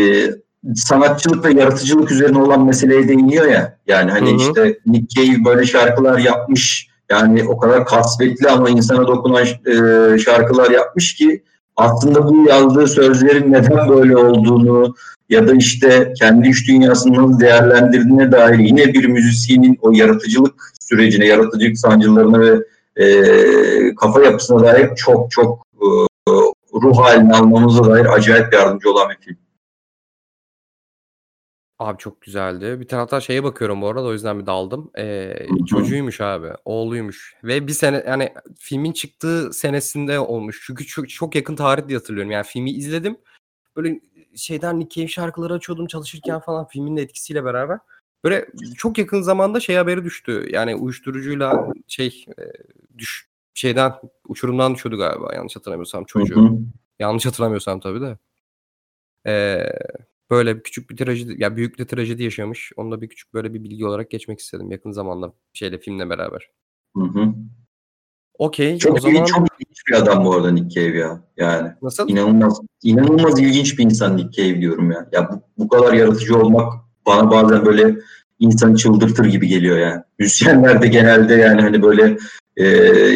Speaker 1: sanatçılık ve yaratıcılık üzerine olan meseleye değiniyor ya. Yani hani Hı-hı. işte Nick Cave böyle şarkılar yapmış. Yani o kadar kasvetli ama insana dokunan e, şarkılar yapmış ki aslında bu yazdığı sözlerin neden böyle olduğunu ya da işte kendi iş dünyasını nasıl değerlendirdiğine dair yine bir müzisyenin o yaratıcılık sürecine, yaratıcılık sancılarına ve e, kafa yapısına dair çok çok e, ruh halini almamıza dair acayip yardımcı olan bir film.
Speaker 2: Abi çok güzeldi. Bir taraftan şeye bakıyorum bu arada o yüzden bir daldım. Eee, çocuğuymuş abi, oğluymuş ve bir sene yani filmin çıktığı senesinde olmuş. Çünkü çok, çok yakın tarih diye hatırlıyorum. Yani filmi izledim. Böyle şeyden Nick Cave şarkıları açıyordum çalışırken falan filmin de etkisiyle beraber. Böyle çok yakın zamanda şey haberi düştü. Yani uyuşturucuyla şey düş şeyden uçurumdan düşüyordu galiba yanlış hatırlamıyorsam çocuğu. Yanlış hatırlamıyorsam tabii de. Eee Böyle bir küçük bir trajedi ya büyük bir trajedi yaşamış. Onu da bir küçük böyle bir bilgi olarak geçmek istedim yakın zamanda şeyle filmle beraber.
Speaker 1: Hı hı.
Speaker 2: Okey.
Speaker 1: Çok o zaman çok ilginç bir adam bu arada Nick Cave ya. Yani
Speaker 2: Nasıl?
Speaker 1: inanılmaz inanılmaz ilginç bir insan Nick Cave diyorum ya. Ya bu, bu kadar yaratıcı olmak bana bazen böyle insanı çıldırtır gibi geliyor yani. Müzisyenler de genelde yani hani böyle e,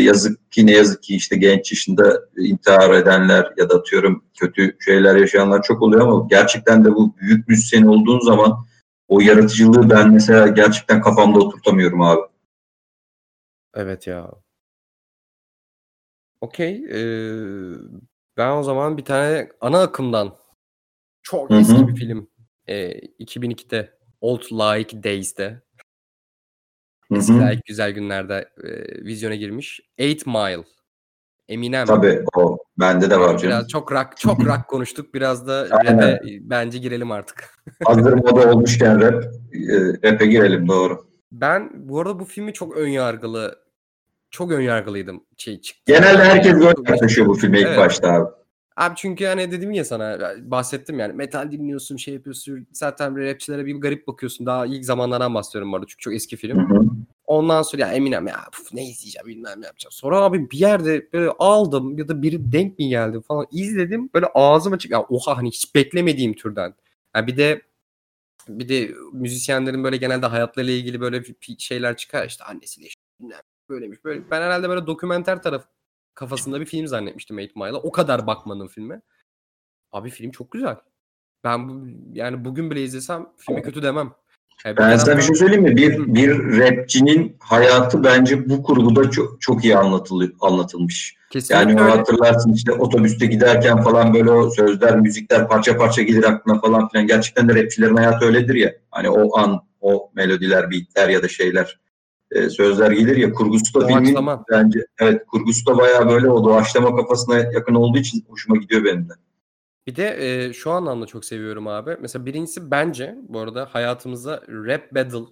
Speaker 1: yazık ki ne yazık ki işte genç yaşında intihar edenler ya da atıyorum kötü şeyler yaşayanlar çok oluyor ama gerçekten de bu büyük müzisyen olduğun zaman o yaratıcılığı ben mesela gerçekten kafamda oturtamıyorum abi.
Speaker 2: Evet ya. Okey. Ee, ben o zaman bir tane ana akımdan çok Hı-hı. eski bir film. Ee, 2002'de Old Like Days'te Eskiler güzel günlerde e, vizyona girmiş. Eight Mile. Eminem.
Speaker 1: Tabii o bende de var
Speaker 2: canım. Biraz çok rock, çok rock konuştuk. Biraz da rap'e bence girelim artık.
Speaker 1: Hazır moda olmuşken rap, e, rap'e girelim doğru.
Speaker 2: Ben bu arada bu filmi çok ön yargılı çok ön yargılıydım şey çıktı.
Speaker 1: Genelde herkes böyle yaklaşıyor bu filme ilk evet. başta abi.
Speaker 2: Abi çünkü hani dedim ya sana bahsettim yani metal dinliyorsun şey yapıyorsun zaten rapçilere bir garip bakıyorsun daha ilk zamanlardan bahsediyorum bu arada çünkü çok eski film. Hı hı. Ondan sonra ya Eminem ya puf, ne izleyeceğim bilmem ne yapacağım. Sonra abi bir yerde böyle aldım ya da biri denk mi geldi falan izledim böyle ağzım açık ya oha hani hiç beklemediğim türden. Yani bir de bir de müzisyenlerin böyle genelde hayatlarıyla ilgili böyle şeyler çıkar işte annesiyle işte böylemiş böyle. Ben herhalde böyle dokumenter taraf kafasında bir film zannetmiştim 8 Mile'a. O kadar bakmadım filme. Abi film çok güzel. Ben bu, yani bugün bile izlesem filmi kötü demem.
Speaker 1: Yani ben sana bir şey söyleyeyim mi? Bir, bir rapçinin hayatı bence bu kurguda çok, çok iyi anlatılıyor, anlatılmış. Kesinlikle yani öyle. hatırlarsın işte otobüste giderken falan böyle o sözler, müzikler parça parça gelir aklına falan filan. Gerçekten de rapçilerin hayatı öyledir ya. Hani o an, o melodiler, beatler ya da şeyler e, sözler gelir ya kurgusu da filmin bence evet kurgusu da bayağı böyle o doğaçlama kafasına yakın olduğu için hoşuma gidiyor benim de.
Speaker 2: Bir de e, şu anlamda çok seviyorum abi. Mesela birincisi bence bu arada hayatımıza rap battle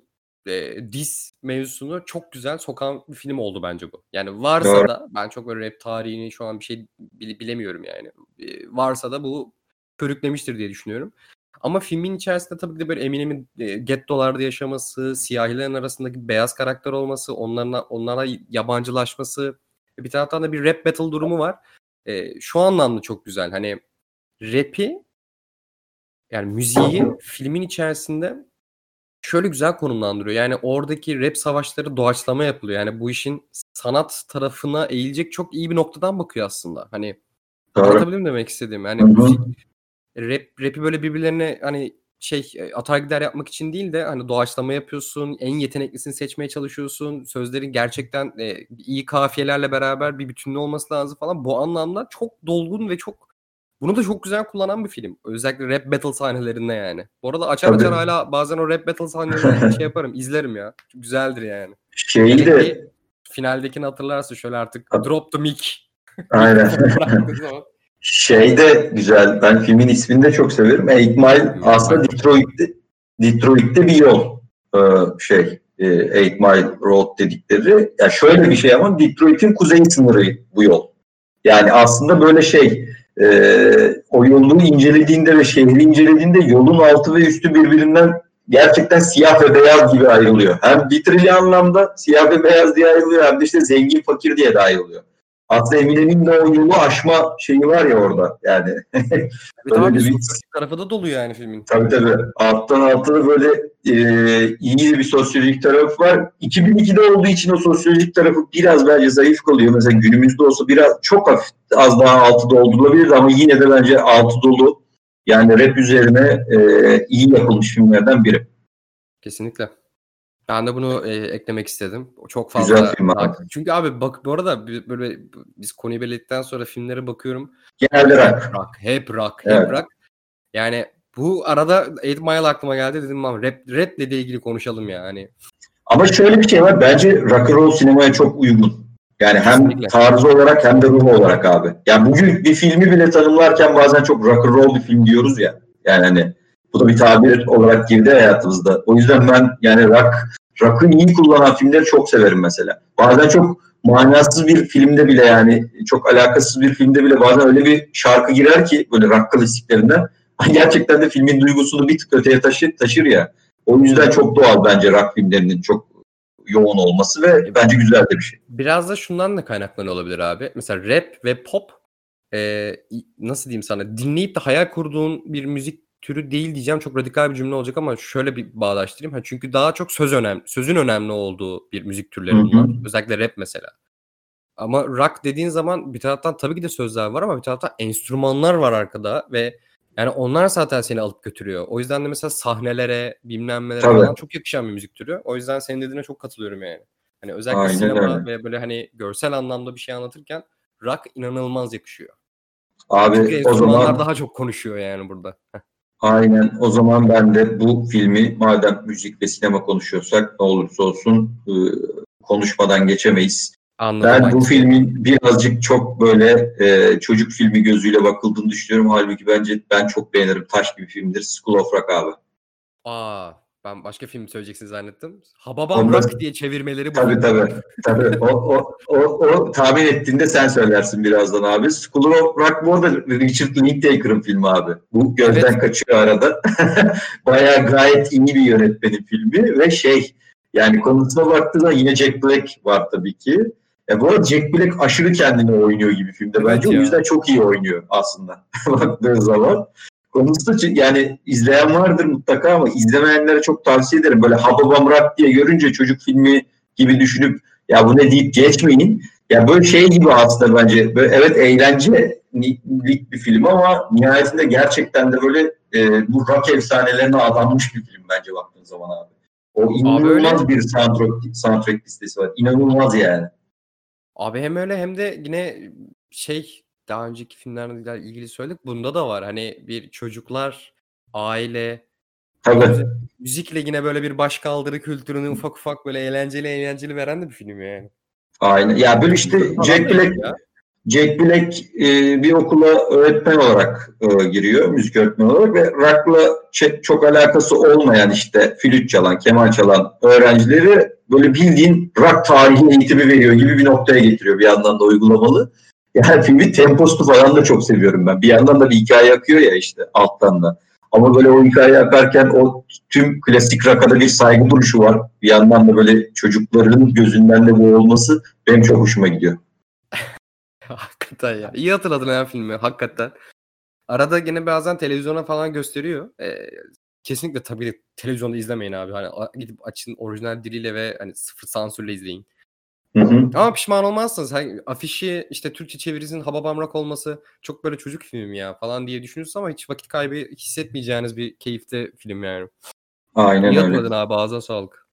Speaker 2: e, diss mevzusunu çok güzel sokan bir film oldu bence bu. Yani varsa
Speaker 1: Doğru.
Speaker 2: da ben çok böyle rap tarihini şu an bir şey bile- bilemiyorum yani. E, varsa da bu körüklemiştir diye düşünüyorum. Ama filmin içerisinde tabii ki de böyle Eminem'in e, gettolarda yaşaması, siyahilerin arasındaki beyaz karakter olması, onlarla onlara yabancılaşması, bir taraftan da bir rap battle durumu var. E, şu anlamda çok güzel. Hani rap'i yani müziği filmin içerisinde şöyle güzel konumlandırıyor. Yani oradaki rap savaşları doğaçlama yapılıyor. Yani bu işin sanat tarafına eğilecek çok iyi bir noktadan bakıyor aslında. Hani
Speaker 1: Doğru.
Speaker 2: anlatabildim demek istediğim. Yani müzik rap rap'i böyle birbirlerine hani şey e, atar gider yapmak için değil de hani doğaçlama yapıyorsun, en yeteneklisini seçmeye çalışıyorsun. Sözlerin gerçekten e, iyi kafiyelerle beraber bir bütünlüğü olması lazım falan. Bu anlamda çok dolgun ve çok bunu da çok güzel kullanan bir film. Özellikle rap battle sahnelerinde yani. Bu arada açar
Speaker 1: Tabii.
Speaker 2: açar hala bazen o rap battle sahnelerini şey yaparım, izlerim ya. Çok güzeldir yani.
Speaker 1: Şeyi de
Speaker 2: ki finaldekini hatırlarsın şöyle artık drop the mic.
Speaker 1: aynen. Şey de güzel. Ben filmin ismini de çok severim. Eight Mile aslında Detroit'te, Detroit'te bir yol. Ee, şey e, Eight Mile Road dedikleri. Ya şöyle bir şey ama Detroit'in kuzey sınırı bu yol. Yani aslında böyle şey e, o yolu incelediğinde ve şehri incelediğinde yolun altı ve üstü birbirinden gerçekten siyah ve beyaz gibi ayrılıyor. Hem vitrili anlamda siyah ve beyaz diye ayrılıyor hem de işte zengin fakir diye de ayrılıyor. Aslında Eminem'in de o yolu aşma şeyi var ya orada yani. Öyle
Speaker 2: abi
Speaker 1: bir-
Speaker 2: sosyolojik tarafı da dolu yani filmin.
Speaker 1: Tabii tabii. Alttan alta da böyle e, iyi bir sosyolojik tarafı var. 2002'de olduğu için o sosyolojik tarafı biraz bence zayıf kalıyor. Mesela günümüzde olsa biraz çok hafif az daha altı doldurulabilir ama yine de bence altı dolu. Yani rap üzerine e, iyi yapılmış filmlerden biri.
Speaker 2: Kesinlikle. Ben de bunu e, eklemek istedim. Çok
Speaker 1: Güzel
Speaker 2: fazla.
Speaker 1: film abi.
Speaker 2: Çünkü abi bak bu arada böyle biz konuyu belirledikten sonra filmlere bakıyorum.
Speaker 1: Genelde
Speaker 2: Hep
Speaker 1: rap.
Speaker 2: rock, hep rock, hep
Speaker 1: Evet.
Speaker 2: rock. Yani bu arada 8 Mile aklıma geldi dedim ama rap, rap ile de ilgili konuşalım ya. Hani
Speaker 1: Ama şöyle bir şey var. Bence rock and roll sinemaya çok uygun. Yani hem
Speaker 2: Kesinlikle.
Speaker 1: tarzı olarak hem de ruhu olarak abi. Yani bugün bir filmi bile tanımlarken bazen çok rock and roll bir film diyoruz ya. Yani hani bu da bir tabir olarak girdi hayatımızda. O yüzden ben yani rock, rock'ı iyi kullanan filmleri çok severim mesela. Bazen çok manasız bir filmde bile yani çok alakasız bir filmde bile bazen öyle bir şarkı girer ki böyle rock klasiklerinden gerçekten de filmin duygusunu bir tık öteye taşır, taşır ya. O yüzden çok doğal bence rock filmlerinin çok yoğun olması ve bence güzel de bir şey.
Speaker 2: biraz da şundan da kaynaklanıyor olabilir abi. Mesela rap ve pop e, nasıl diyeyim sana dinleyip de hayal kurduğun bir müzik türü değil diyeceğim. Çok radikal bir cümle olacak ama şöyle bir bağdaştırayım. Ha, çünkü daha çok söz önemli, sözün önemli olduğu bir müzik türleri bunlar. Özellikle rap mesela. Ama rock dediğin zaman bir taraftan tabii ki de sözler var ama bir taraftan enstrümanlar var arkada ve yani onlar zaten seni alıp götürüyor. O yüzden de mesela sahnelere, bilmem nelere falan çok yakışan bir müzik türü. O yüzden senin dediğine çok katılıyorum yani. Hani özellikle
Speaker 1: Aynen
Speaker 2: sinema
Speaker 1: öyle.
Speaker 2: ve böyle hani görsel anlamda bir şey anlatırken rock inanılmaz yakışıyor. Çünkü
Speaker 1: Abi o
Speaker 2: enstrümanlar
Speaker 1: zaman
Speaker 2: daha çok konuşuyor yani burada.
Speaker 1: Aynen o zaman ben de bu filmi madem müzik ve sinema konuşuyorsak ne olursa olsun e, konuşmadan geçemeyiz.
Speaker 2: Anladım.
Speaker 1: Ben bu filmin birazcık çok böyle e, çocuk filmi gözüyle bakıldığını düşünüyorum. Halbuki bence ben çok beğenirim. Taş gibi filmdir. School of Rock abi.
Speaker 2: Aa, ben başka film söyleyeceksin zannettim. Hababam Rock diye çevirmeleri bu.
Speaker 1: Tabii tabii. tabii. O, o, o, o tahmin ettiğinde sen söylersin birazdan abi. School of Rock bu arada Richard Linklater'ın filmi abi. Bu gözden
Speaker 2: Evet.
Speaker 1: kaçıyor arada. Bayağı gayet iyi bir yönetmenin filmi ve şey yani konusuna baktığında yine Jack Black var tabii ki. Ya bu arada Jack Black aşırı kendini oynuyor gibi filmde
Speaker 2: Evet
Speaker 1: bence.
Speaker 2: ya.
Speaker 1: O yüzden çok iyi oynuyor aslında baktığın zaman. Konusu yani izleyen vardır mutlaka ama izlemeyenlere çok tavsiye ederim. Böyle Hababam Rock diye görünce çocuk filmi gibi düşünüp ya bu ne deyip geçmeyin. Ya böyle şey gibi aslında bence. Böyle, evet eğlencelik bir film ama nihayetinde gerçekten de böyle e, bu rock efsanelerine adanmış bir film bence baktığın zaman abi. O inanılmaz bir soundtrack, soundtrack listesi var. İnanılmaz yani.
Speaker 2: Abi hem öyle hem de yine şey daha önceki filmlerle ilgili söyledik. Bunda da var. Hani bir çocuklar, aile,
Speaker 1: Tabii.
Speaker 2: müzik- müzikle yine böyle bir başkaldırı kültürünü ufak ufak böyle eğlenceli eğlenceli veren de bir film yani.
Speaker 1: Aynen. Ya böyle işte Jack Black
Speaker 2: ya.
Speaker 1: Jack Black e, bir okula öğretmen olarak e, giriyor, müzik öğretmeni olarak ve rock'la çok alakası olmayan işte flüt çalan, keman çalan öğrencileri böyle bildiğin rock tarihi eğitimi veriyor gibi bir noktaya getiriyor bir yandan da uygulamalı. Yani filmi temposunu falan da çok seviyorum ben. Bir yandan da bir hikaye akıyor ya işte alttan da. Ama böyle o hikaye akarken o tüm klasik rock'a bir saygı duruşu var. Bir yandan da böyle çocukların gözünden de bu olması benim çok hoşuma gidiyor.
Speaker 2: Hakikaten ya. İyi hatırladın ya filmi. Hakikaten. Arada gene bazen televizyona falan gösteriyor. Ee, kesinlikle tabii televizyonda izlemeyin abi. Hani gidip açın orijinal diliyle ve hani sıfır sansürle izleyin. Hı hı. Ama pişman olmazsınız. Hani afişi işte Türkçe çevirisinin Hababam Rock olması çok böyle çocuk filmi ya falan diye düşünürsünüz ama hiç vakit kaybı hissetmeyeceğiniz bir keyifte film yani.
Speaker 1: Aynen
Speaker 2: İyi
Speaker 1: öyle.
Speaker 2: abi ağzına sağlık.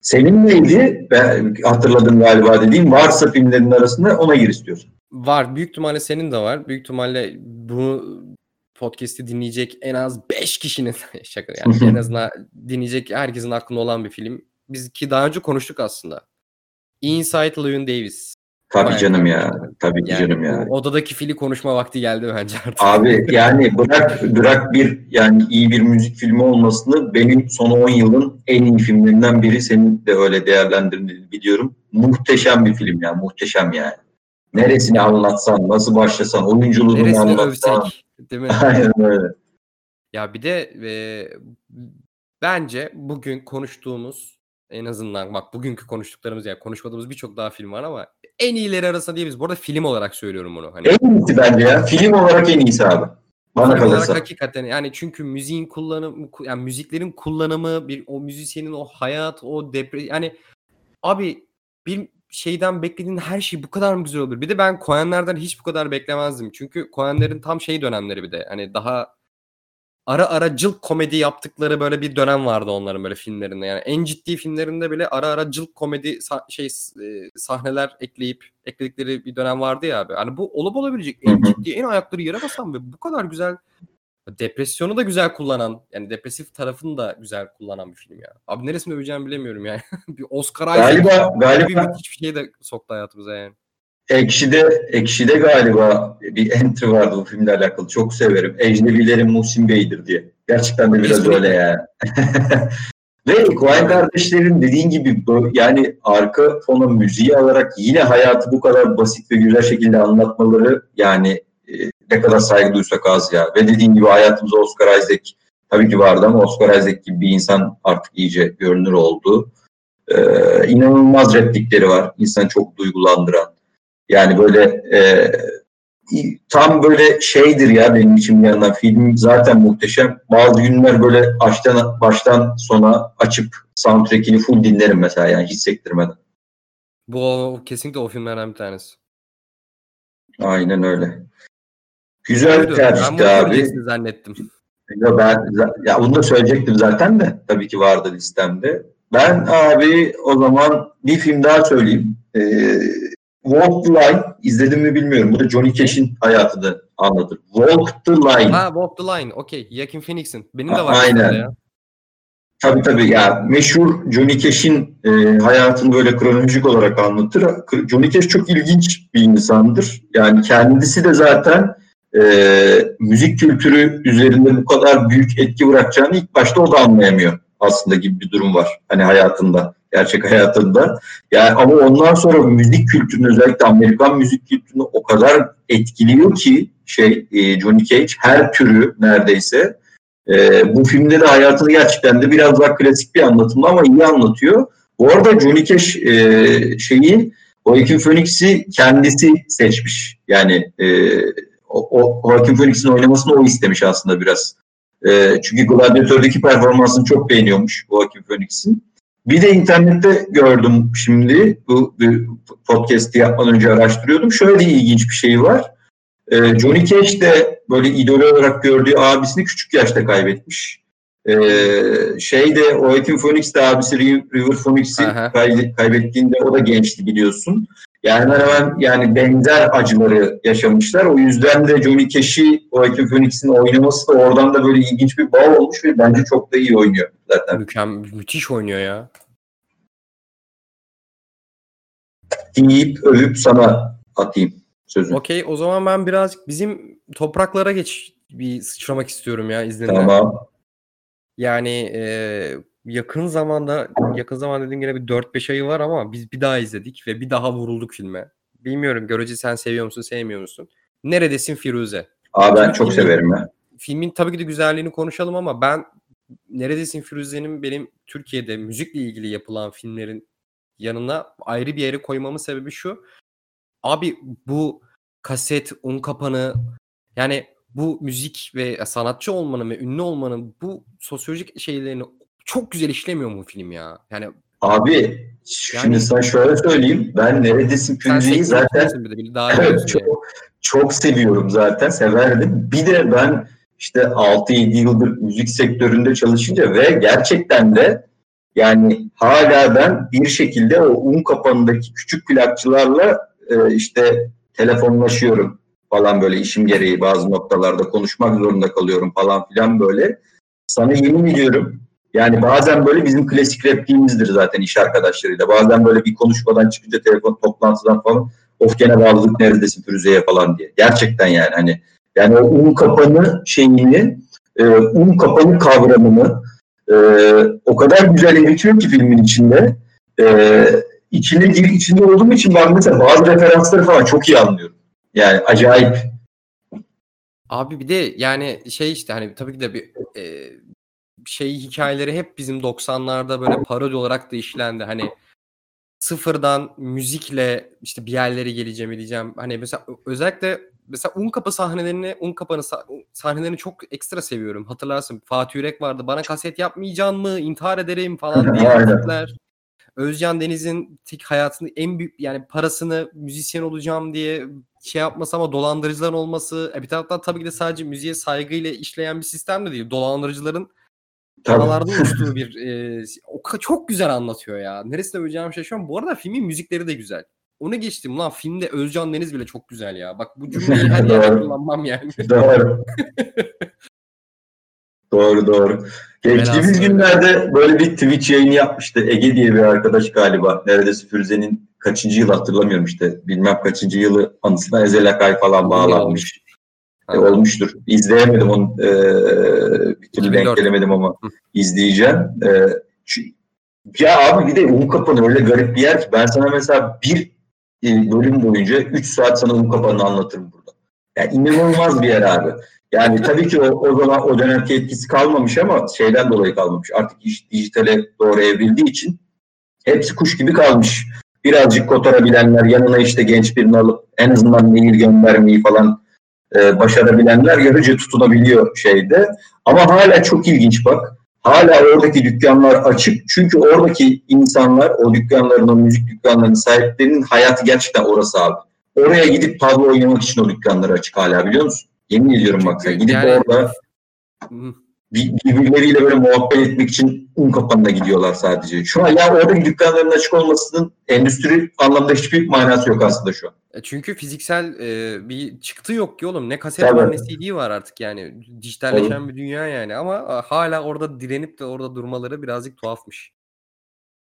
Speaker 1: Senin neydi? Ben hatırladım galiba dediğim varsa filmlerin arasında ona gir istiyorsun.
Speaker 2: Var. Büyük ihtimalle senin de var. Büyük ihtimalle bu podcast'i dinleyecek en az 5 kişinin şaka yani en azından dinleyecek herkesin aklında olan bir film. Biz ki daha önce konuştuk aslında. Inside Llewyn Davis.
Speaker 1: Tabii Bayağı canım ya. Tabii ki yani canım ya.
Speaker 2: Odadaki fili konuşma vakti geldi bence artık.
Speaker 1: Abi yani bırak bırak bir yani iyi bir müzik filmi olmasını benim son 10 yılın en iyi filmlerinden biri senin de öyle değerlendirdiğini biliyorum. Muhteşem bir film ya. Muhteşem yani. Neresini anlatsan, nasıl başlasan, oyunculuğunu Neresini anlatsan. Övsek,
Speaker 2: değil mi? Aynen öyle. Ya bir de e, bence bugün konuştuğumuz en azından bak bugünkü konuştuklarımız yani konuşmadığımız birçok daha film var ama en iyileri arasında diyebiliriz. Bu arada film olarak söylüyorum bunu.
Speaker 1: Hani, en iyisi bence ya. Film olarak en iyisi abi. Bana film kalırsa. olarak
Speaker 2: hakikaten yani çünkü müziğin kullanımı yani müziklerin kullanımı bir o müzisyenin o hayat o depre yani abi bir şeyden beklediğin her şey bu kadar mı güzel olur? Bir de ben Coen'lerden hiç bu kadar beklemezdim. Çünkü Coen'lerin tam şey dönemleri bir de. Hani daha ara ara cılk komedi yaptıkları böyle bir dönem vardı onların böyle filmlerinde. Yani en ciddi filmlerinde bile ara ara cılk komedi sah- şey e, sahneler ekleyip ekledikleri bir dönem vardı ya abi. Hani bu olup olabilecek en ciddi en ayakları yere basan ve bu kadar güzel depresyonu da güzel kullanan yani depresif tarafını da güzel kullanan bir film ya. Abi neresini öveceğimi bilemiyorum yani. bir Oscar Isaac galiba, galiba, bir müthiş bir şey de soktu hayatımıza yani.
Speaker 1: Ekşi'de, Ekşi'de galiba bir entry vardı bu filmle alakalı. Çok severim. Ecnebilerin Muhsin Bey'dir diye. Gerçekten de biraz öyle yani. Ve Coen kardeşlerin dediğin gibi yani arka fona müziği alarak yine hayatı bu kadar basit ve güzel şekilde anlatmaları yani e, ne kadar saygı duysak az ya. Ve dediğin gibi hayatımızda Oscar Isaac tabii ki vardı ama Oscar Isaac gibi bir insan artık iyice görünür oldu. Ee, inanılmaz replikleri var. İnsanı çok duygulandıran. Yani böyle e, tam böyle şeydir ya benim için bir yandan film zaten muhteşem. Bazı günler böyle baştan baştan sona açıp soundtrack'ini full dinlerim mesela yani hiç sektirmeden.
Speaker 2: Bu kesinlikle o filmlerden bir tanesi.
Speaker 1: Aynen öyle. Güzel tercihti abi.
Speaker 2: zannettim.
Speaker 1: Ya ben ya bunu da söyleyecektim zaten de tabii ki vardı listemde. Ben abi o zaman bir film daha söyleyeyim. Ee, Walk the Line izledim mi bilmiyorum. Bu da Johnny Cash'in hayatını anlatır. Walk the Line.
Speaker 2: Ha Walk the Line. Okey. Joaquin Phoenix'in. Benim de var.
Speaker 1: Aynen. Ya. Tabii tabii ya meşhur Johnny Cash'in e, hayatını böyle kronolojik olarak anlatır. Johnny Cash çok ilginç bir insandır. Yani kendisi de zaten e, müzik kültürü üzerinde bu kadar büyük etki bırakacağını ilk başta o da anlayamıyor aslında gibi bir durum var. Hani hayatında, gerçek hayatında. Yani ama ondan sonra müzik kültürünü özellikle Amerikan müzik kültürünü o kadar etkiliyor ki şey e, Johnny Cage her türü neredeyse e, bu filmde de hayatını gerçekten de biraz daha klasik bir anlatımda ama iyi anlatıyor. Bu arada Johnny Cash e, şeyi Joaquin Phoenix'i kendisi seçmiş. Yani e, o, o Joaquin Phoenix'in oynamasını o istemiş aslında biraz. E, çünkü Gladiator'daki performansını çok beğeniyormuş Joaquin Phoenix'in. Bir de internette gördüm şimdi bu, bu podcast'i yapmadan önce araştırıyordum. Şöyle ilginç bir şey var. E, Johnny Cash de böyle idol olarak gördüğü abisini küçük yaşta kaybetmiş. E, şey de Joaquin Phoenix de abisi River Phoenix'i kaybettiğinde o da gençti biliyorsun. Yani hemen hemen yani benzer acıları yaşamışlar. O yüzden de Johnny Cash'i Joaquin Phoenix'in oynaması da oradan da böyle ilginç bir bağ olmuş ve bence çok da iyi oynuyor zaten.
Speaker 2: Mükemmel, müthiş oynuyor ya.
Speaker 1: Deyip övüp sana atayım. sözü.
Speaker 2: Okey o zaman ben birazcık bizim topraklara geç bir sıçramak istiyorum ya izninle.
Speaker 1: Tamam.
Speaker 2: Yani e, yakın zamanda yakın zaman dediğim yine bir 4-5 ayı var ama biz bir daha izledik ve bir daha vurulduk filme. Bilmiyorum görece sen seviyor musun sevmiyor musun? Neredesin Firuze?
Speaker 1: Aa ben çok severim ya.
Speaker 2: Filmin tabii ki de güzelliğini konuşalım ama ben Neredesin Firuze'nin benim Türkiye'de müzikle ilgili yapılan filmlerin yanına ayrı bir yere koymamın sebebi şu. Abi bu kaset, un kapanı yani bu müzik ve sanatçı olmanın ve ünlü olmanın bu sosyolojik şeylerini çok güzel işlemiyor mu film ya? Yani
Speaker 1: Abi şimdi sana şöyle söyleyeyim. Ben Neredesin Firuze'yi zaten
Speaker 2: daha
Speaker 1: çok, çok seviyorum zaten. Severdim. Bir de ben işte 6-7 yıldır müzik sektöründe çalışınca ve gerçekten de yani hala ben bir şekilde o un kapanındaki küçük plakçılarla e, işte telefonlaşıyorum falan böyle işim gereği bazı noktalarda konuşmak zorunda kalıyorum falan filan böyle. Sana yemin ediyorum yani bazen böyle bizim klasik repliğimizdir zaten iş arkadaşlarıyla. Bazen böyle bir konuşmadan çıkınca telefon toplantıdan falan of gene bağladık neredesin Firuze'ye falan diye. Gerçekten yani hani yani o un kapanı şeyini, e, un kapanı kavramını e, o kadar güzel eritiyor ki filmin içinde. E, içinde, içinde olduğum için ben mesela bazı referansları falan çok iyi anlıyorum. Yani acayip.
Speaker 2: Abi bir de yani şey işte hani tabii ki de bir e, şey hikayeleri hep bizim 90'larda böyle parodi olarak da işlendi. Hani sıfırdan müzikle işte bir yerlere geleceğim diyeceğim. Hani mesela özellikle mesela un kapı sahnelerini, un kapanı sahnelerini çok ekstra seviyorum. Hatırlarsın Fatih Yürek vardı. Bana kaset yapmayacaksın mı? İntihar ederim falan diye hareketler. Özcan Deniz'in tek hayatında en büyük yani parasını müzisyen olacağım diye şey yapması ama dolandırıcıların olması. E bir taraftan tabii ki de sadece müziğe saygıyla işleyen bir sistem de değil. Dolandırıcıların paralardan uçtuğu bir e, o çok güzel anlatıyor ya. Neresine öveceğim şey şu an. Bu arada filmin müzikleri de güzel. Onu geçtim lan filmde Özcan Deniz bile çok güzel ya. Bak bu cümleyi her yerde kullanmam yani.
Speaker 1: doğru. doğru doğru. Geçtiğimiz günlerde böyle bir Twitch yayını yapmıştı. Ege diye bir arkadaş galiba. Neredeyse Firuze'nin kaçıncı yıl hatırlamıyorum işte. Bilmem kaçıncı yılı anısına Ezel Akay falan bağlanmış. E, olmuştur. İzleyemedim onu. E, bir türlü denk gelemedim ama Hı. izleyeceğim. E, ya abi bir de un kapanı öyle garip bir yer ki ben sana mesela bir e, bölüm boyunca 3 saat sana un kapanını anlatırım burada. Yani inanılmaz bir yer abi. Yani tabii ki o, o zaman o dönemki etkisi kalmamış ama şeyden dolayı kalmamış. Artık iş dijitale doğru evrildiği için hepsi kuş gibi kalmış. Birazcık kotarabilenler yanına işte genç birini alıp en azından mail göndermeyi falan e, başarabilenler yarıcı tutunabiliyor şeyde. Ama hala çok ilginç bak. Hala oradaki dükkanlar açık. Çünkü oradaki insanlar, o dükkanların, o müzik dükkanlarının sahiplerinin hayatı gerçekten orası abi. Oraya gidip tablo oynamak için o dükkanları açık hala biliyor musun? Yemin ediyorum bak sen. Gidip yani... orada birbirleriyle böyle muhabbet etmek için un kapanına gidiyorlar sadece. Şu an ya oradaki dükkanların açık olmasının endüstri anlamda hiçbir manası yok aslında şu an.
Speaker 2: E, çünkü fiziksel e, bir çıktı yok ki oğlum. Ne kaset var ne CD var artık yani. Dijitalleşen Tabii. bir dünya yani ama hala orada direnip de orada durmaları birazcık tuhafmış.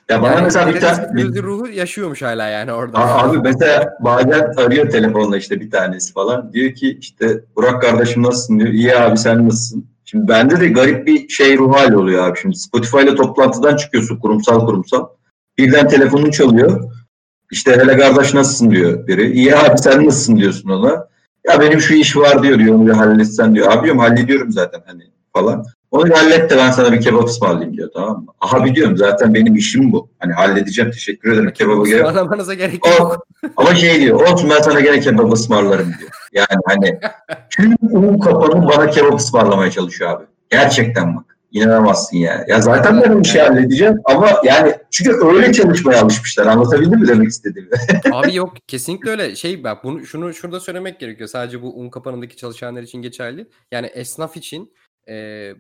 Speaker 1: Ya bana yani mesela bir tane
Speaker 2: bir... ruhu yaşıyormuş hala yani orada.
Speaker 1: Abi mesela bazen arıyor telefonla işte bir tanesi falan. Diyor ki işte Burak kardeşim nasılsın diyor. İyi abi sen nasılsın? Şimdi bende de garip bir şey ruh hali oluyor abi. Şimdi Spotify ile toplantıdan çıkıyorsun kurumsal kurumsal. Birden telefonun çalıyor. İşte hele kardeş nasılsın diyor biri. İyi abi sen nasılsın diyorsun ona. Ya benim şu iş var diyor diyor onu bir halletsen diyor. Abi diyorum hallediyorum zaten hani falan. Onu bir hallet de ben sana bir kebap ısmarlayayım diyor tamam mı? Aha biliyorum zaten benim işim bu. Hani halledeceğim teşekkür ederim kebaba gerek.
Speaker 2: Ismarlamanıza gerek yok.
Speaker 1: ama şey diyor olsun ben sana gene kebap ısmarlarım diyor. Yani hani tüm un kapanı bana kebap ısmarlamaya çalışıyor abi. Gerçekten bak. İnanamazsın yani. Ya zaten ben bir şey halledeceğim ama yani çünkü öyle çalışmaya alışmışlar. Anlatabildim mi demek istediğimi?
Speaker 2: Abi yok kesinlikle öyle. Şey bak bunu şunu şurada söylemek gerekiyor. Sadece bu un kapanındaki çalışanlar için geçerli. Yani esnaf için e,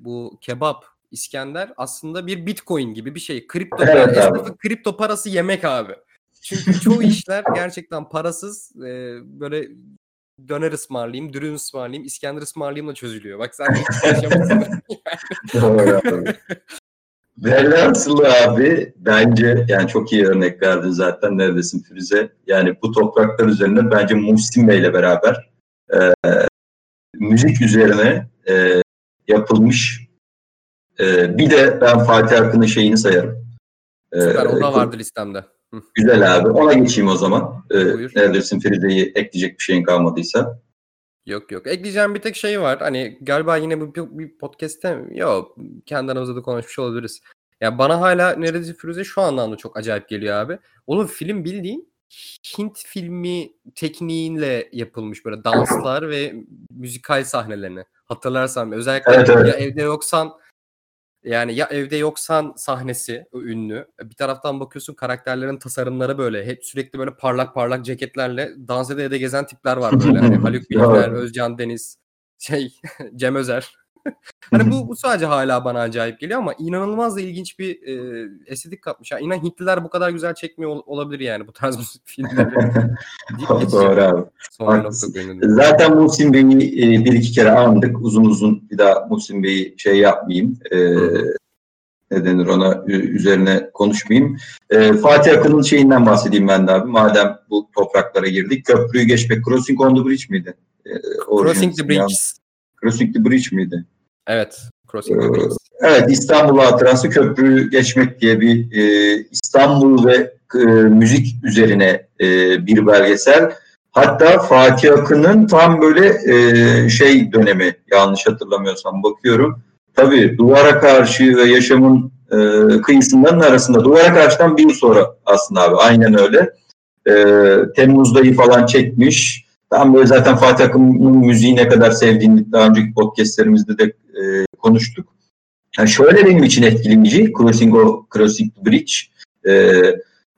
Speaker 2: bu kebap İskender aslında bir bitcoin gibi bir şey. Kripto evet, esnafın kripto parası yemek abi. Çünkü çoğu işler gerçekten parasız e, böyle döner ısmarlayayım, dürüm ısmarlayayım, İskender ısmarlayayım da çözülüyor. Bak sen hiç yaşamışsın.
Speaker 1: Velhasılı abi bence yani çok iyi örnek verdin zaten neredesin Firuze. Yani bu topraklar üzerinde bence Muhsin Bey'le beraber e, müzik üzerine e, yapılmış. E, bir de ben Fatih Akın'ın şeyini sayarım.
Speaker 2: E, Süper o da vardı listemde.
Speaker 1: Güzel abi. Ona geçeyim o zaman. E, neredesin Feride'yi ekleyecek bir şeyin kalmadıysa.
Speaker 2: Yok yok. Ekleyeceğim bir tek şey var. Hani galiba yine bu bir, bir podcast'te yok kendi aramızda da konuşmuş olabiliriz. Ya bana hala Neredeyse Firuze şu anlamda çok acayip geliyor abi. Oğlum film bildiğin Hint filmi tekniğiyle yapılmış böyle danslar ve müzikal sahnelerini. Hatırlarsan özellikle evet, evet. ya evde yoksan yani ya evde yoksan sahnesi o ünlü. Bir taraftan bakıyorsun karakterlerin tasarımları böyle hep sürekli böyle parlak parlak ceketlerle dans ede ede gezen tipler var böyle. Hani Haluk Bilginer, Özcan Deniz, şey Cem Özer. Hani bu, bu sadece hala bana acayip geliyor ama inanılmaz da ilginç bir e, estetik katmış. Yani inan Hintliler bu kadar güzel çekmiyor ol, olabilir yani bu tarz filmleri.
Speaker 1: Doğru abi. Zaten Muhsin Bey'i e, bir iki kere andık. Uzun uzun bir daha Muhsin Bey'i şey yapmayayım. E, ne denir ona üzerine konuşmayayım. E, Fatih Akın'ın şeyinden bahsedeyim ben de abi. Madem bu topraklara girdik. Köprüyü geçmek. Crossing on the Bridge miydi?
Speaker 2: E, Crossing the Bridge.
Speaker 1: Crossing the Bridge miydi?
Speaker 2: Evet. Crossing the Bridge.
Speaker 1: Evet İstanbul Hatırası Köprü Geçmek diye bir e, İstanbul ve e, müzik üzerine e, bir belgesel. Hatta Fatih Akın'ın tam böyle e, şey dönemi yanlış hatırlamıyorsam bakıyorum. Tabii duvara karşı ve yaşamın e, kıyısından arasında duvara karşıdan bir yıl sonra aslında abi aynen öyle. E, Temmuz'dayı falan çekmiş. Tam böyle zaten Fatih Akın'ın müziği ne kadar sevdiğini daha önceki podcastlerimizde de e, konuştuk. Yani şöyle benim için etkileyici Crossing, o, Crossing Bridge. E,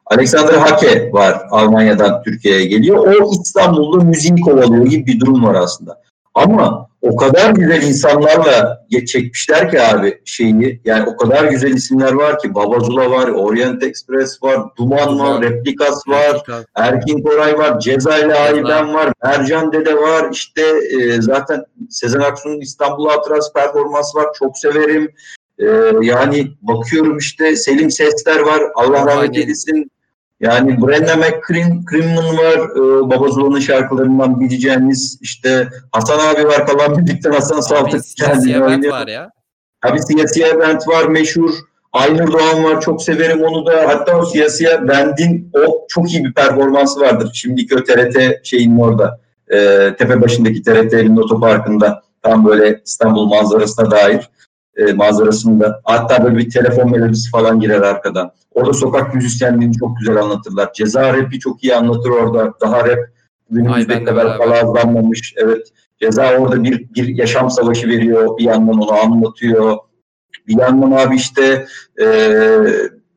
Speaker 1: Alexander Hake var Almanya'dan Türkiye'ye geliyor. O İstanbul'da müziği kovalıyor gibi bir durum var aslında. Ama o kadar güzel insanlarla çekmişler ki abi şeyi. Yani o kadar güzel isimler var ki. Babazula var, Orient Express var, Duman var, Replikas var, Erkin Koray var, Ceza ile Ayben var, Mercan Dede var. İşte e, zaten Sezen Aksu'nun İstanbul Hatırası performansı var. Çok severim. E, yani bakıyorum işte Selim Sesler var. Allah rahmet eylesin. Yani Brenda McCrimmon var, e, Babazula'nın şarkılarından bileceğiniz işte Hasan abi var falan birlikte Hasan Saltık
Speaker 2: kendini oynuyor. var ya.
Speaker 1: Abi siyasi event var meşhur. Aynur Doğan var çok severim onu da. Hatta o siyasi bendin o çok iyi bir performansı vardır. Şimdiki o TRT şeyinin orada. E, tepe başındaki TRT'nin otoparkında tam böyle İstanbul manzarasına dair e, manzarasında. Hatta böyle bir telefon melodisi falan girer arkadan. Orada sokak müzisyenliğini çok güzel anlatırlar. Ceza rapi çok iyi anlatır orada. Daha rap günümüzde kadar palazlanmamış. Evet. Ceza orada bir, bir yaşam savaşı veriyor. Bir yandan onu anlatıyor. Bir yandan abi işte e,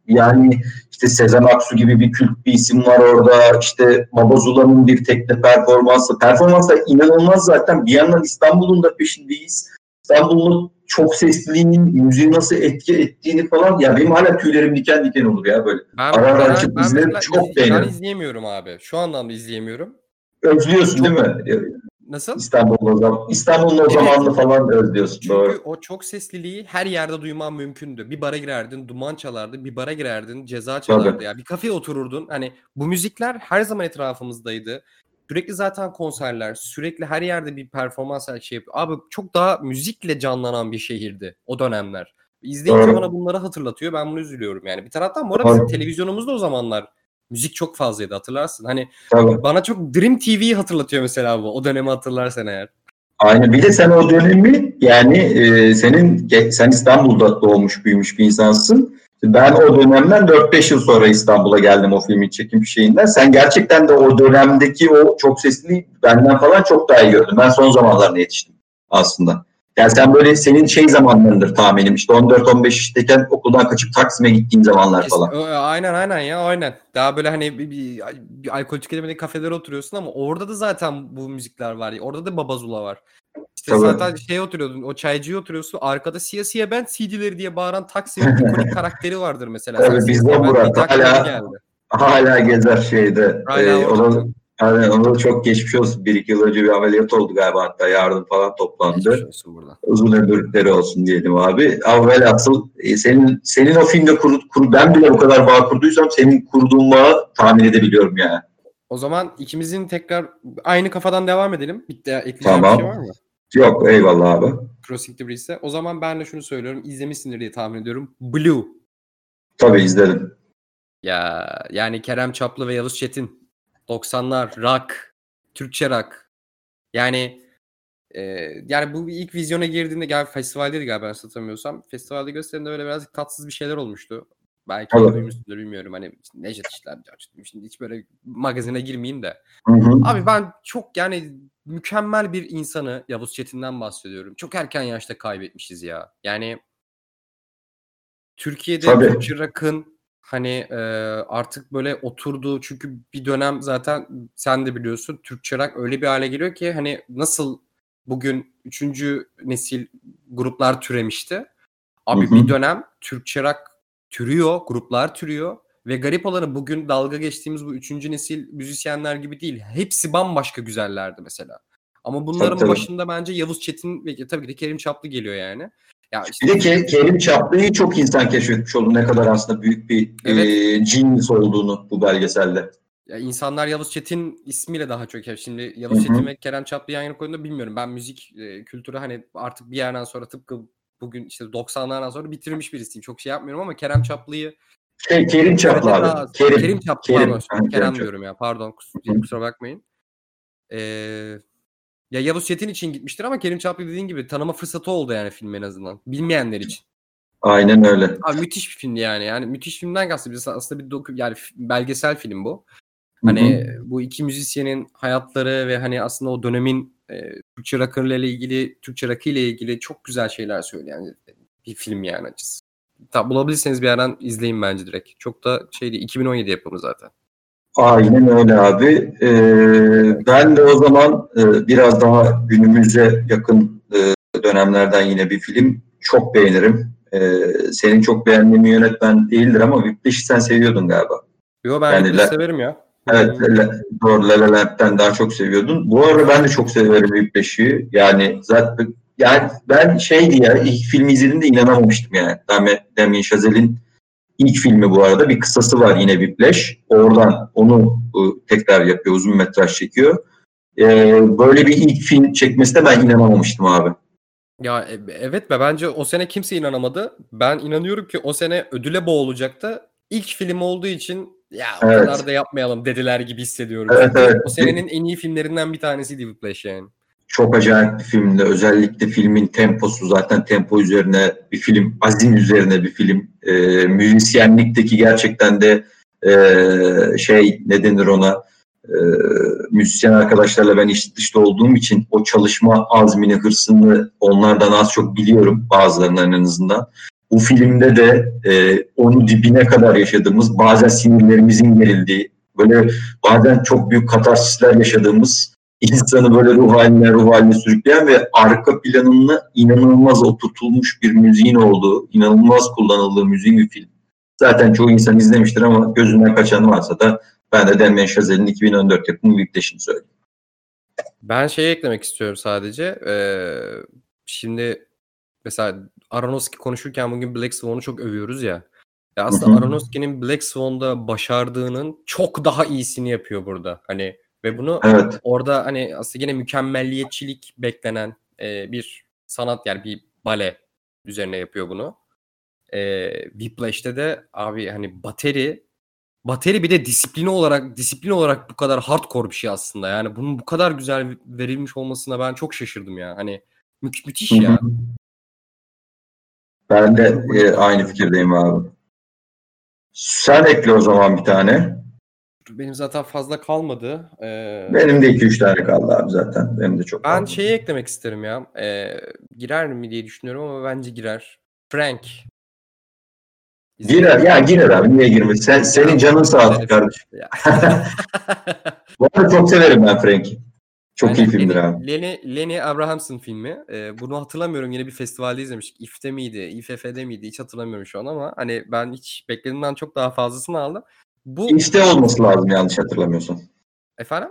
Speaker 1: yani işte Sezen Aksu gibi bir kült bir isim var orada. İşte Baba Zula'nın bir tekne performansı. Performans da inanılmaz zaten. Bir yandan İstanbul'un da peşindeyiz. İstanbul'un çok sesliliğinin müziği nasıl etki ettiğini falan ya benim hala tüylerim diken diken olur ya böyle.
Speaker 2: Ben, ara ara açıp ben, izlerim ben, çok beğenirim. Ben izleyemiyorum abi. Şu anlamda izleyemiyorum.
Speaker 1: Özlüyorsun çok... değil mi?
Speaker 2: Nasıl?
Speaker 1: İstanbul'un o zaman İstanbul'un o evet. zamanını falan özlüyorsun.
Speaker 2: Çünkü doğru. o çok sesliliği her yerde duyman mümkündü. Bir bara girerdin, duman çalardı, bir bara girerdin, ceza çalardı. Tabii. Ya bir kafeye otururdun. Hani bu müzikler her zaman etrafımızdaydı. Sürekli zaten konserler, sürekli her yerde bir performans her şey yapıyor. Abi çok daha müzikle canlanan bir şehirdi o dönemler. İzleyince Doğru. bana bunları hatırlatıyor. Ben bunu üzülüyorum yani. Bir taraftan bu arada bizim televizyonumuzda o zamanlar müzik çok fazlaydı hatırlarsın. Hani Tabii. bana çok Dream TV'yi hatırlatıyor mesela bu. O dönemi hatırlarsan eğer.
Speaker 1: Aynen. Bir de sen o dönemi yani e, senin sen İstanbul'da doğmuş büyümüş bir insansın. Ben o dönemden 4-5 yıl sonra İstanbul'a geldim o filmin çekim şeyinden. Sen gerçekten de o dönemdeki o çok sesli benden falan çok daha iyi gördün. Ben son zamanlarına yetiştim aslında. Yani sen böyle senin şey zamanlarındır tahminim işte 14-15 yaşındayken okuldan kaçıp Taksim'e gittiğin zamanlar falan.
Speaker 2: Aynen aynen ya aynen. Daha böyle hani bir, bir, bir alkol tüketemediğin kafelere oturuyorsun ama orada da zaten bu müzikler var. Orada da Babazula var. İşte Tabii. zaten şey oturuyordun, o çaycıya oturuyorsun. Arkada siyasiye ben CD'leri diye bağıran Taksim'in ikonik karakteri vardır mesela.
Speaker 1: Evet bizde Murat hala, geldi. hala gezer şeyde. Hala ee, onun Aynen onu çok geçmiş olsun. Bir iki yıl önce bir ameliyat oldu galiba hatta yardım falan toplandı. Uzun ömürleri olsun diyelim abi. Ama velhasıl e, senin senin o filmde kur, kur, ben bile bu kadar bağ kurduysam senin kurduğun bağı tahmin edebiliyorum yani.
Speaker 2: O zaman ikimizin tekrar aynı kafadan devam edelim. Bitti. Ekleyeceğim
Speaker 1: tamam.
Speaker 2: bir şey var mı?
Speaker 1: Yok eyvallah abi.
Speaker 2: Crossing the Breeze'e. O zaman ben de şunu söylüyorum. İzlemişsindir diye tahmin ediyorum. Blue.
Speaker 1: Tabii izledim.
Speaker 2: Ya yani Kerem Çaplı ve Yavuz Çetin. 90'lar rock, Türkçe rock. Yani e, yani bu ilk vizyona girdiğinde gel festivaldeydi galiba ben satamıyorsam. Festivalde gösterimde böyle birazcık tatsız bir şeyler olmuştu. Belki evet. duymuşsundur bilmiyorum. Hani Necdet işler Şimdi hiç böyle magazine girmeyeyim de.
Speaker 1: Hı hı.
Speaker 2: Abi ben çok yani mükemmel bir insanı Yavuz Çetin'den bahsediyorum. Çok erken yaşta kaybetmişiz ya. Yani Türkiye'de
Speaker 1: Tabii.
Speaker 2: Türkçe rock'ın hani e, artık böyle oturduğu çünkü bir dönem zaten sen de biliyorsun Türkçe rock öyle bir hale geliyor ki hani nasıl bugün üçüncü nesil gruplar türemişti. Abi
Speaker 1: Hı hı.
Speaker 2: bir dönem Türkçe rock türüyor, gruplar türüyor ve garip olanı bugün dalga geçtiğimiz bu üçüncü nesil müzisyenler gibi değil. Hepsi bambaşka güzellerdi mesela. Ama bunların
Speaker 1: Tabii, tabii.
Speaker 2: başında bence Yavuz Çetin ve tabii ki de Kerim Çaplı geliyor yani. Ya işte
Speaker 1: Bir de Ke- Kerim Çaplı'yı çok insan keşfetmiş oldu. Ne kadar aslında büyük bir
Speaker 2: Evet.
Speaker 1: e, genius olduğunu bu belgeselde.
Speaker 2: Ya insanlar Yavuz Çetin ismiyle daha çok hep şimdi Yavuz
Speaker 1: hı.
Speaker 2: Çetin ve Kerem Çaplı yan yana koyduğunda bilmiyorum. Ben müzik e, kültürü hani artık bir yerden sonra tıpkı bugün işte 90'lardan sonra bitirmiş birisiyim. Çok şey yapmıyorum ama Kerem Çaplı'yı
Speaker 1: Şey, Kerim Çaplı abi.
Speaker 2: daha-
Speaker 1: Kerim.
Speaker 2: Kerim Çaplı
Speaker 1: Kerim.
Speaker 2: pardon.
Speaker 1: Kerim
Speaker 2: Kerem diyorum ya pardon kus- kusura bakmayın. Ee, ya Yavuz Çetin için gitmiştir ama Kerim Çaplı dediğin gibi tanıma fırsatı oldu yani film en azından. Bilmeyenler için.
Speaker 1: Aynen öyle.
Speaker 2: Abi müthiş bir filmdi yani. Yani müthiş filmden kastım. Aslında bir doku, yani belgesel film bu. Hani
Speaker 1: hı.
Speaker 2: bu iki müzisyenin hayatları ve hani aslında o dönemin e, Türkçe rock'ıyla ile ilgili, Türkçe rock ile ilgili çok güzel şeyler söyleyen bir film yani açısı. Tabi bulabilirseniz bir yerden izleyin bence direkt. Çok da şeydi 2017 yapımı zaten.
Speaker 1: Aynen öyle abi. Ee, ben de o zaman e, biraz daha günümüze yakın e, dönemlerden yine bir film çok beğenirim. Ee, senin çok beğendiğin bir yönetmen değildir ama Whiplash'i sen seviyordun galiba.
Speaker 2: Yo ben
Speaker 1: Yani
Speaker 2: Whiplash
Speaker 1: la-
Speaker 2: severim ya.
Speaker 1: Evet. La- doğru La La Land'den daha çok seviyordun. Bu arada ben de çok severim Whiplash'i. Yani zaten yani ben şeydi ya ilk filmi izlediğimde inanamamıştım yani. Damien, Chazelle'in ilk filmi bu arada bir kısası var yine Whiplash. Oradan onu e, tekrar yapıyor, uzun metraj çekiyor. Ee, böyle bir ilk film çekmesine ben inanamamıştım abi.
Speaker 2: Ya e- evet be bence o sene kimse inanamadı. Ben inanıyorum ki o sene ödüle boğulacaktı. İlk film olduğu için ya o
Speaker 1: Evet.
Speaker 2: kadar da yapmayalım dediler gibi hissediyorum.
Speaker 1: Evet,
Speaker 2: Çünkü
Speaker 1: evet.
Speaker 2: O senenin en iyi filmlerinden bir tanesiydi Whiplash yani.
Speaker 1: Çok acayip bir filmdi. Özellikle filmin temposu zaten tempo üzerine bir film, azim üzerine bir film. Ee, müzisyenlikteki gerçekten de ee, şey ne denir ona ee, müzisyen arkadaşlarla ben iş dışta olduğum için o çalışma azmini, hırsını onlardan az çok biliyorum bazılarından en azından. Bu filmde de ee, onu dibine kadar yaşadığımız, bazen sinirlerimizin gerildiği, böyle bazen çok büyük katarsisler yaşadığımız insanı böyle ruh haline ruh haline sürükleyen ve arka planını inanılmaz oturtulmuş bir müziğin olduğu, inanılmaz kullanıldığı müziğin bir film. Zaten çoğu insan izlemiştir ama gözünden kaçan varsa da ben de Damien Chazelle'in 2014 yapımı Whiplash'ini söyleyeyim.
Speaker 2: Ben şeyi eklemek istiyorum sadece. Ee, şimdi mesela Aronofsky konuşurken bugün Black Swan'u çok övüyoruz ya. Ya aslında. Aronofsky'nin Black Swan'da başardığının çok daha iyisini yapıyor burada. Hani ve bunu
Speaker 1: Evet.
Speaker 2: orada hani aslında yine mükemmelliyetçilik beklenen e, bir sanat yani bir bale üzerine yapıyor bunu. E, Whiplash'te de abi hani bateri bateri bir de disiplini olarak disiplin olarak bu kadar hardcore bir şey aslında. Yani bunun bu kadar güzel verilmiş olmasına ben çok şaşırdım ya. Hani mü- müthiş
Speaker 1: Hı hı.
Speaker 2: ya.
Speaker 1: Ben de e, aynı fikirdeyim abi. Sen ekle o zaman bir tane.
Speaker 2: Benim zaten fazla kalmadı. Ee,
Speaker 1: Benim de 2-3 tane kaldı abi zaten. Benim de çok
Speaker 2: ben şeyi eklemek isterim ya. Ee, girer mi diye düşünüyorum ama bence girer. Frank.
Speaker 1: Girer, ya girer abi. Niye girmez? Sen, senin canın sağ olsun kardeşim.
Speaker 2: Ya.
Speaker 1: Bu arada çok severim ben Frank'i. Çok iyi
Speaker 2: Aynen,
Speaker 1: filmdir
Speaker 2: Lenny,
Speaker 1: abi.
Speaker 2: Lenny, Lenny Abrahams'ın filmi. Ee, bunu hatırlamıyorum. Yine bir festivalde izlemiştik. İF'te miydi? İFF'de miydi? Hiç hatırlamıyorum şu an ama hani ben hiç beklediğimden çok daha fazlasını aldım. Bu
Speaker 1: İşte olması lazım yanlış hatırlamıyorsam.
Speaker 2: efendim?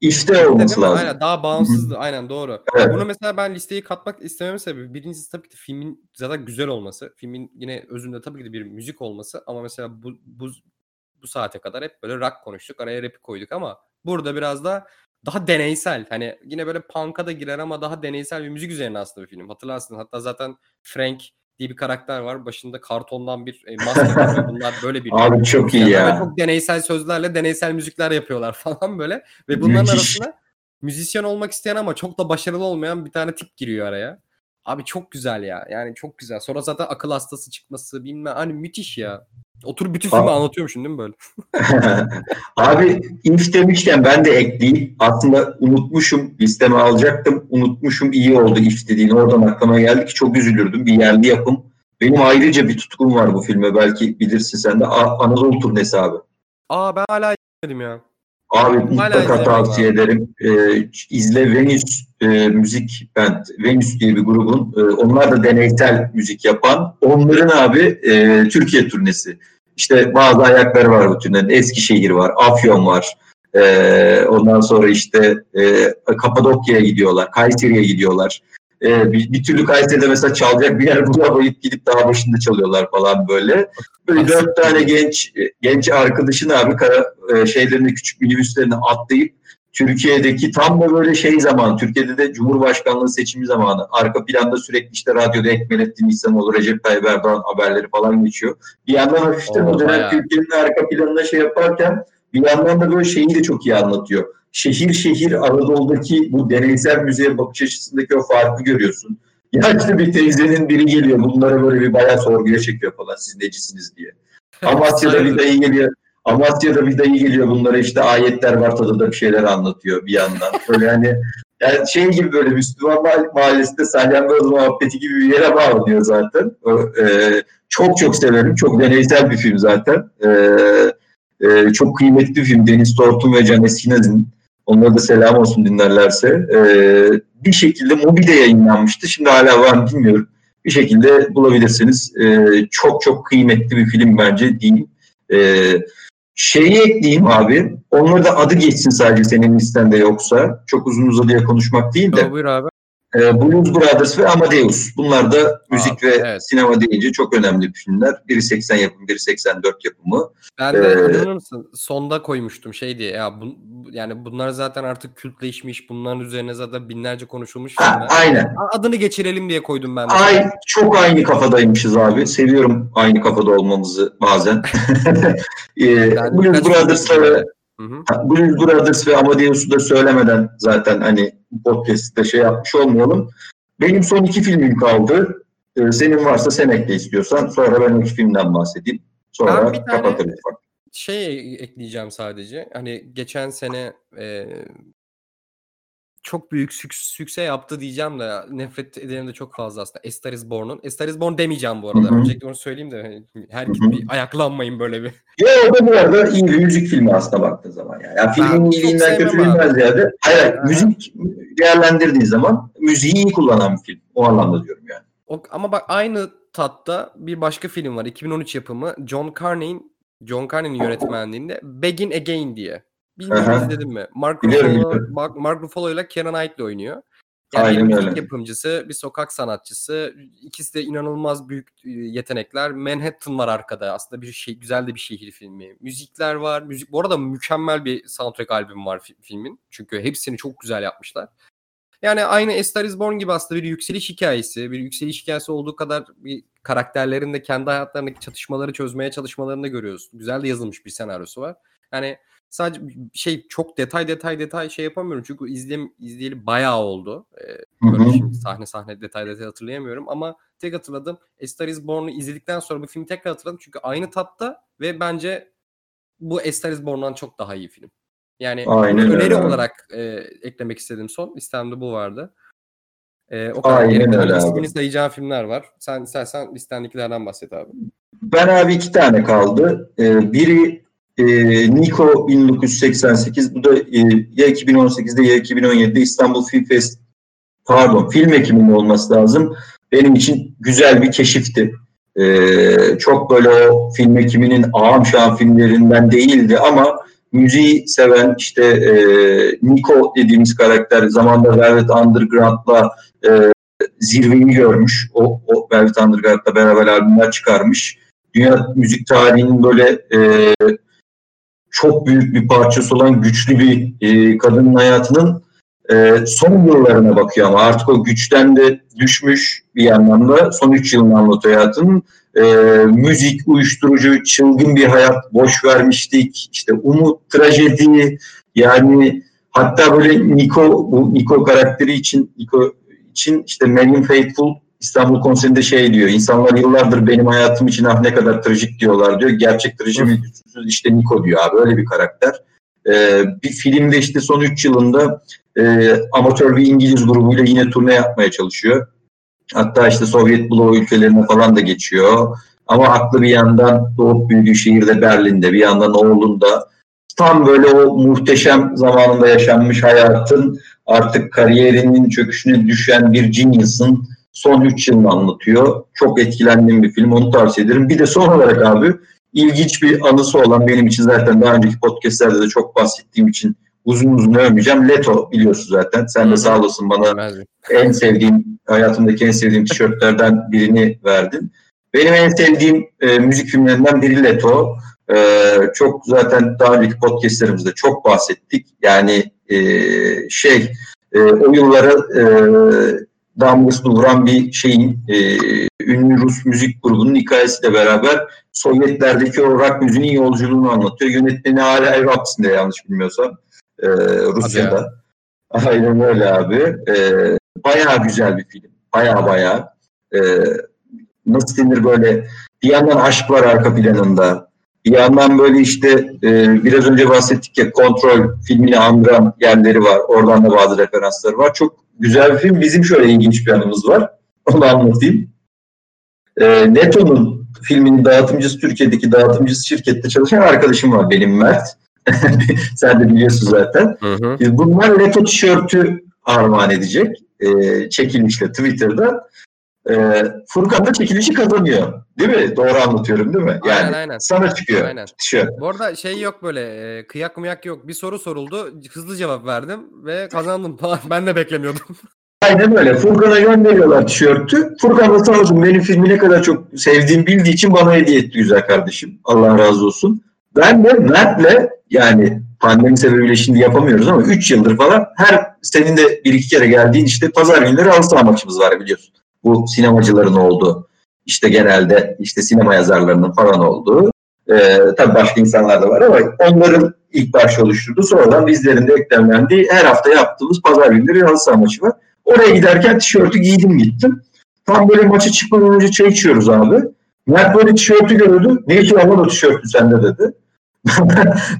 Speaker 1: İşte olması lazım.
Speaker 2: Aynen daha bağımsızdı. Aynen doğru. Evet. Bunu mesela ben listeye katmak istememin sebebi birincisi tabii ki filmin zaten güzel olması. Filmin yine özünde tabii ki de bir müzik olması ama mesela bu bu bu saate kadar hep böyle rock konuştuk. Araya rap'i koyduk ama burada biraz da daha deneysel. Hani yine böyle punk'a da girer ama daha deneysel bir müzik üzerine aslında bir film. Hatırlarsın. Hatta zaten Frank diye bir karakter var. Başında kartondan bir e, maske var. Bunlar böyle bir
Speaker 1: Abi çok iyi ya.
Speaker 2: Çok deneysel sözlerle deneysel müzikler yapıyorlar falan böyle. Ve bunların Müthiş. arasında müzisyen olmak isteyen ama çok da başarılı olmayan bir tane tip giriyor araya. Abi çok güzel ya. Yani çok güzel. Sonra zaten akıl hastası çıkması bilmem hani müthiş ya. Oturup bütün filmi anlatıyormuşum değil mi böyle?
Speaker 1: Abi if demişken ben de ekleyeyim. Aslında unutmuşum. Listeme alacaktım. Unutmuşum. iyi oldu if dediğin. Oradan aklıma geldi ki çok üzülürdüm. Bir yerli yapım. Benim ayrıca bir tutkum var bu filme. Belki bilirsin sen de. Anadolu turnesi abi.
Speaker 2: Aa ben hala izlemedim ya.
Speaker 1: Abi mutlaka tavsiye abi. ederim. Ee, izle Venüs e, Müzik Band. Venüs diye bir grubun. E, onlar da deneysel müzik yapan. Onların abi e, Türkiye turnesi. İşte bazı ayakları var bu turnenin. Eskişehir var, Afyon var. E, ondan sonra işte e, Kapadokya'ya gidiyorlar, Kayseri'ye gidiyorlar. E, bir, bir türlü Kayseri'de mesela çalacak bir yer bulamayıp gidip daha başında çalıyorlar falan böyle. Böyle dört tane genç genç arkadaşın abi kara, e, şeylerini küçük minibüslerini atlayıp Türkiye'deki tam da böyle şey zaman, Türkiye'de de Cumhurbaşkanlığı seçimi zamanı. Arka planda sürekli işte radyoda Ekmelettin İhsanoğlu, Recep Tayyip Erdoğan haberleri falan geçiyor. Bir yandan hafiften o dönem Türkiye'nin arka planına şey yaparken bir yandan da böyle şeyi de çok iyi anlatıyor. Şehir şehir Anadolu'daki bu deneysel müzeye bakış açısındaki o farkı görüyorsun. Yaşlı bir teyzenin biri geliyor bunlara böyle bir bayağı sorguya çekiyor falan siz necisiniz diye. Amasya'da bir dayı geliyor. Amasya'da bir dayı geliyor bunlara işte ayetler var tadında bir şeyler anlatıyor bir yandan. Böyle hani yani şey gibi böyle Müslüman mahallesinde salyangoz muhabbeti gibi bir yere bağlanıyor zaten. E, çok çok severim. Çok deneysel bir film zaten. E, e, çok kıymetli bir film. Deniz Tortun ve Can Eskinaz'ın. Onlara da selam olsun dinlerlerse. E, bir şekilde Mobi'de yayınlanmıştı. Şimdi hala var mı bilmiyorum. Bir şekilde bulabilirsiniz. E, çok çok kıymetli bir film bence değil. E, şeyi ekleyeyim abi. Onları da adı geçsin sadece senin listende yoksa. Çok uzun uzadıya konuşmak değil de.
Speaker 2: Buyur abi.
Speaker 1: E, Blues Brothers ve Amadeus. Bunlar da müzik Aa, ve evet. sinema deyince çok önemli filmler. Biri 80 yapımı, biri 84 yapımı.
Speaker 2: Ben de ee, mısın? Sonda koymuştum şey diye. Ya bu, yani bunlar zaten artık kültleşmiş. Bunların üzerine zaten binlerce konuşulmuş
Speaker 1: ha, Aynen.
Speaker 2: Adını geçirelim diye koydum ben. De.
Speaker 1: Ay, çok aynı kafadaymışız abi. Seviyorum aynı kafada olmamızı bazen. ee, Blues Brothers'la Hı hı. Blues Brothers ve Amadeus'u da söylemeden zaten hani podcast'te şey yapmış olmayalım. Benim son iki filmim kaldı. Ee, senin varsa sen ekle istiyorsan. Sonra ben iki filmden bahsedeyim. Sonra ben kapatırız.
Speaker 2: Şey ekleyeceğim sadece. Hani geçen sene e, çok büyük sük sükse yaptı diyeceğim de nefret ederim de çok fazla aslında. Star is Born'un. Star is Born demeyeceğim bu arada. Hı-hı. Öncelikle onu söyleyeyim de hani herkes bir ayaklanmayın böyle bir.
Speaker 1: Ya o da bu arada iyi bir müzik filmi aslında baktığın zaman yani. yani filmin iyiliğinden kötülüğünden ziyade hayır, Aha. müzik değerlendirdiğin zaman müziği iyi kullanan bir film. O anlamda diyorum yani.
Speaker 2: O, ama bak aynı tatta bir başka film var. 2013 yapımı. John Carney'in John Carney'in yönetmenliğinde Begin Again diye. Bilmiyorum izledin mi? Mark Ruffalo, Mark, Mark Ruffalo ile Keira Knightley oynuyor. Yani Aynen bir öyle. yapımcısı, bir sokak sanatçısı. İkisi de inanılmaz büyük yetenekler. Manhattan var arkada. Aslında bir şey güzel de bir şehir filmi. Müzikler var. Müzik bu arada mükemmel bir soundtrack albüm var filmin. Çünkü hepsini çok güzel yapmışlar. Yani aynı A Star Is Born gibi aslında bir yükseliş hikayesi. Bir yükseliş hikayesi olduğu kadar bir karakterlerin de kendi hayatlarındaki çatışmaları çözmeye çalışmalarını da görüyoruz. Güzel de yazılmış bir senaryosu var. Yani sadece şey çok detay detay detay şey yapamıyorum çünkü izleyim, izleyeli bayağı oldu. Ee, böyle şimdi sahne sahne detay detay hatırlayamıyorum ama tek hatırladım. A Star Is Born'u izledikten sonra bu filmi tekrar hatırladım çünkü aynı tatta ve bence bu A Star Is Born'dan çok daha iyi film. Yani Aynen öneri öyle. olarak e, eklemek istedim son. Listemde bu vardı. E, o kadar Aynen öyle ismini sayacağım filmler var. Sen istersen listendekilerden bahset abi.
Speaker 1: Ben abi iki tane kaldı. Ee, biri e, Nico 1988. Bu da e, ya 2018'de ya 2017'de İstanbul Film Fest pardon film ekiminde olması lazım. Benim için güzel bir keşifti. Ee, çok böyle o film ekiminin ağam şahım filmlerinden değildi ama müziği seven işte e, Nico dediğimiz karakter zamanda Velvet Underground'la e, zirveyi görmüş. O, o Velvet Underground'la beraber albümler çıkarmış. Dünya müzik tarihinin böyle e, çok büyük bir parçası olan güçlü bir e, kadının hayatının e, son yıllarına bakıyor ama artık o güçten de düşmüş bir anlamda son üç yılını anlatıyor hayatının. E, müzik, uyuşturucu, çılgın bir hayat, boş vermiştik, işte umut, trajedi yani hatta böyle Nico, bu Nico karakteri için Nico için işte Megan Faithful İstanbul konserinde şey diyor. İnsanlar yıllardır benim hayatım için ah ne kadar trajik diyorlar diyor. Gerçek trajik işte Nico diyor abi. Öyle bir karakter. Ee, bir filmde işte son 3 yılında e, amatör bir İngiliz grubuyla yine turne yapmaya çalışıyor. Hatta işte Sovyet bloğu ülkelerine falan da geçiyor. Ama aklı bir yandan doğup büyüdüğü şehirde Berlin'de, bir yandan oğlunda. Tam böyle o muhteşem zamanında yaşanmış hayatın artık kariyerinin çöküşüne düşen bir genius'ın son 3 yılını anlatıyor. Çok etkilendiğim bir film, onu tavsiye ederim. Bir de son olarak abi ilginç bir anısı olan benim için zaten daha önceki podcastlerde de çok bahsettiğim için uzun uzun övmeyeceğim. Leto biliyorsun zaten. Sen de sağ olasın bana en sevdiğim, hayatımdaki en sevdiğim tişörtlerden birini verdin. Benim en sevdiğim e, müzik filmlerinden biri Leto. E, çok zaten daha önceki podcastlerimizde çok bahsettik. Yani e, şey e, o yıllara e, damgasını vuran bir şeyin e, ünlü Rus müzik grubunun hikayesiyle beraber Sovyetlerdeki o rock müziğin yolculuğunu anlatıyor. Yönetmeni hala Evaps'inde yanlış bilmiyorsam e, Rusya'da. Aynen öyle abi. E, bayağı güzel bir film. Bayağı bayağı. E, nasıl denir böyle bir yandan aşk var arka planında. Bir yandan böyle işte e, biraz önce bahsettik ya kontrol filmini andıran yerleri var. Oradan da bazı referansları var. Çok güzel bir film. Bizim şöyle ilginç bir anımız var. Onu anlatayım. E, Neto'nun filminin dağıtımcısı Türkiye'deki dağıtımcısı şirkette çalışan arkadaşım var benim Mert. Sen de biliyorsun zaten. Hı hı. Bunlar Leto tişörtü armağan edecek. E, çekilmişle Twitter'da. E, Furkan da çekilişi kazanıyor. Değil mi? Doğru anlatıyorum değil mi? Yani aynen, aynen. sana çıkıyor aynen. tişört.
Speaker 2: Bu arada şey yok böyle e, kıyak mıyak yok. Bir soru soruldu. Hızlı cevap verdim ve kazandım. ben de beklemiyordum.
Speaker 1: Aynen öyle. Furkan'a gönderiyorlar tişörtü. Furkan da sağ olsun benim filmi ne kadar çok sevdiğim bildiği için bana hediye etti güzel kardeşim. Allah razı olsun. Ben de Mert'le yani pandemi sebebiyle şimdi yapamıyoruz ama 3 yıldır falan her senin de bir iki kere geldiğin işte pazar günleri halı saha maçımız var biliyorsun. Bu sinemacıların olduğu işte genelde işte sinema yazarlarının falan olduğu e, tabii başka insanlar da var ama onların ilk başta oluşturduğu sonradan bizlerin de eklemlendiği her hafta yaptığımız pazar günleri halı saha maçı var. Oraya giderken tişörtü giydim gittim. Tam böyle maçı çıkmadan önce çay içiyoruz abi. Mert böyle tişörtü gördü. Ne için ama o tişörtü sende dedi.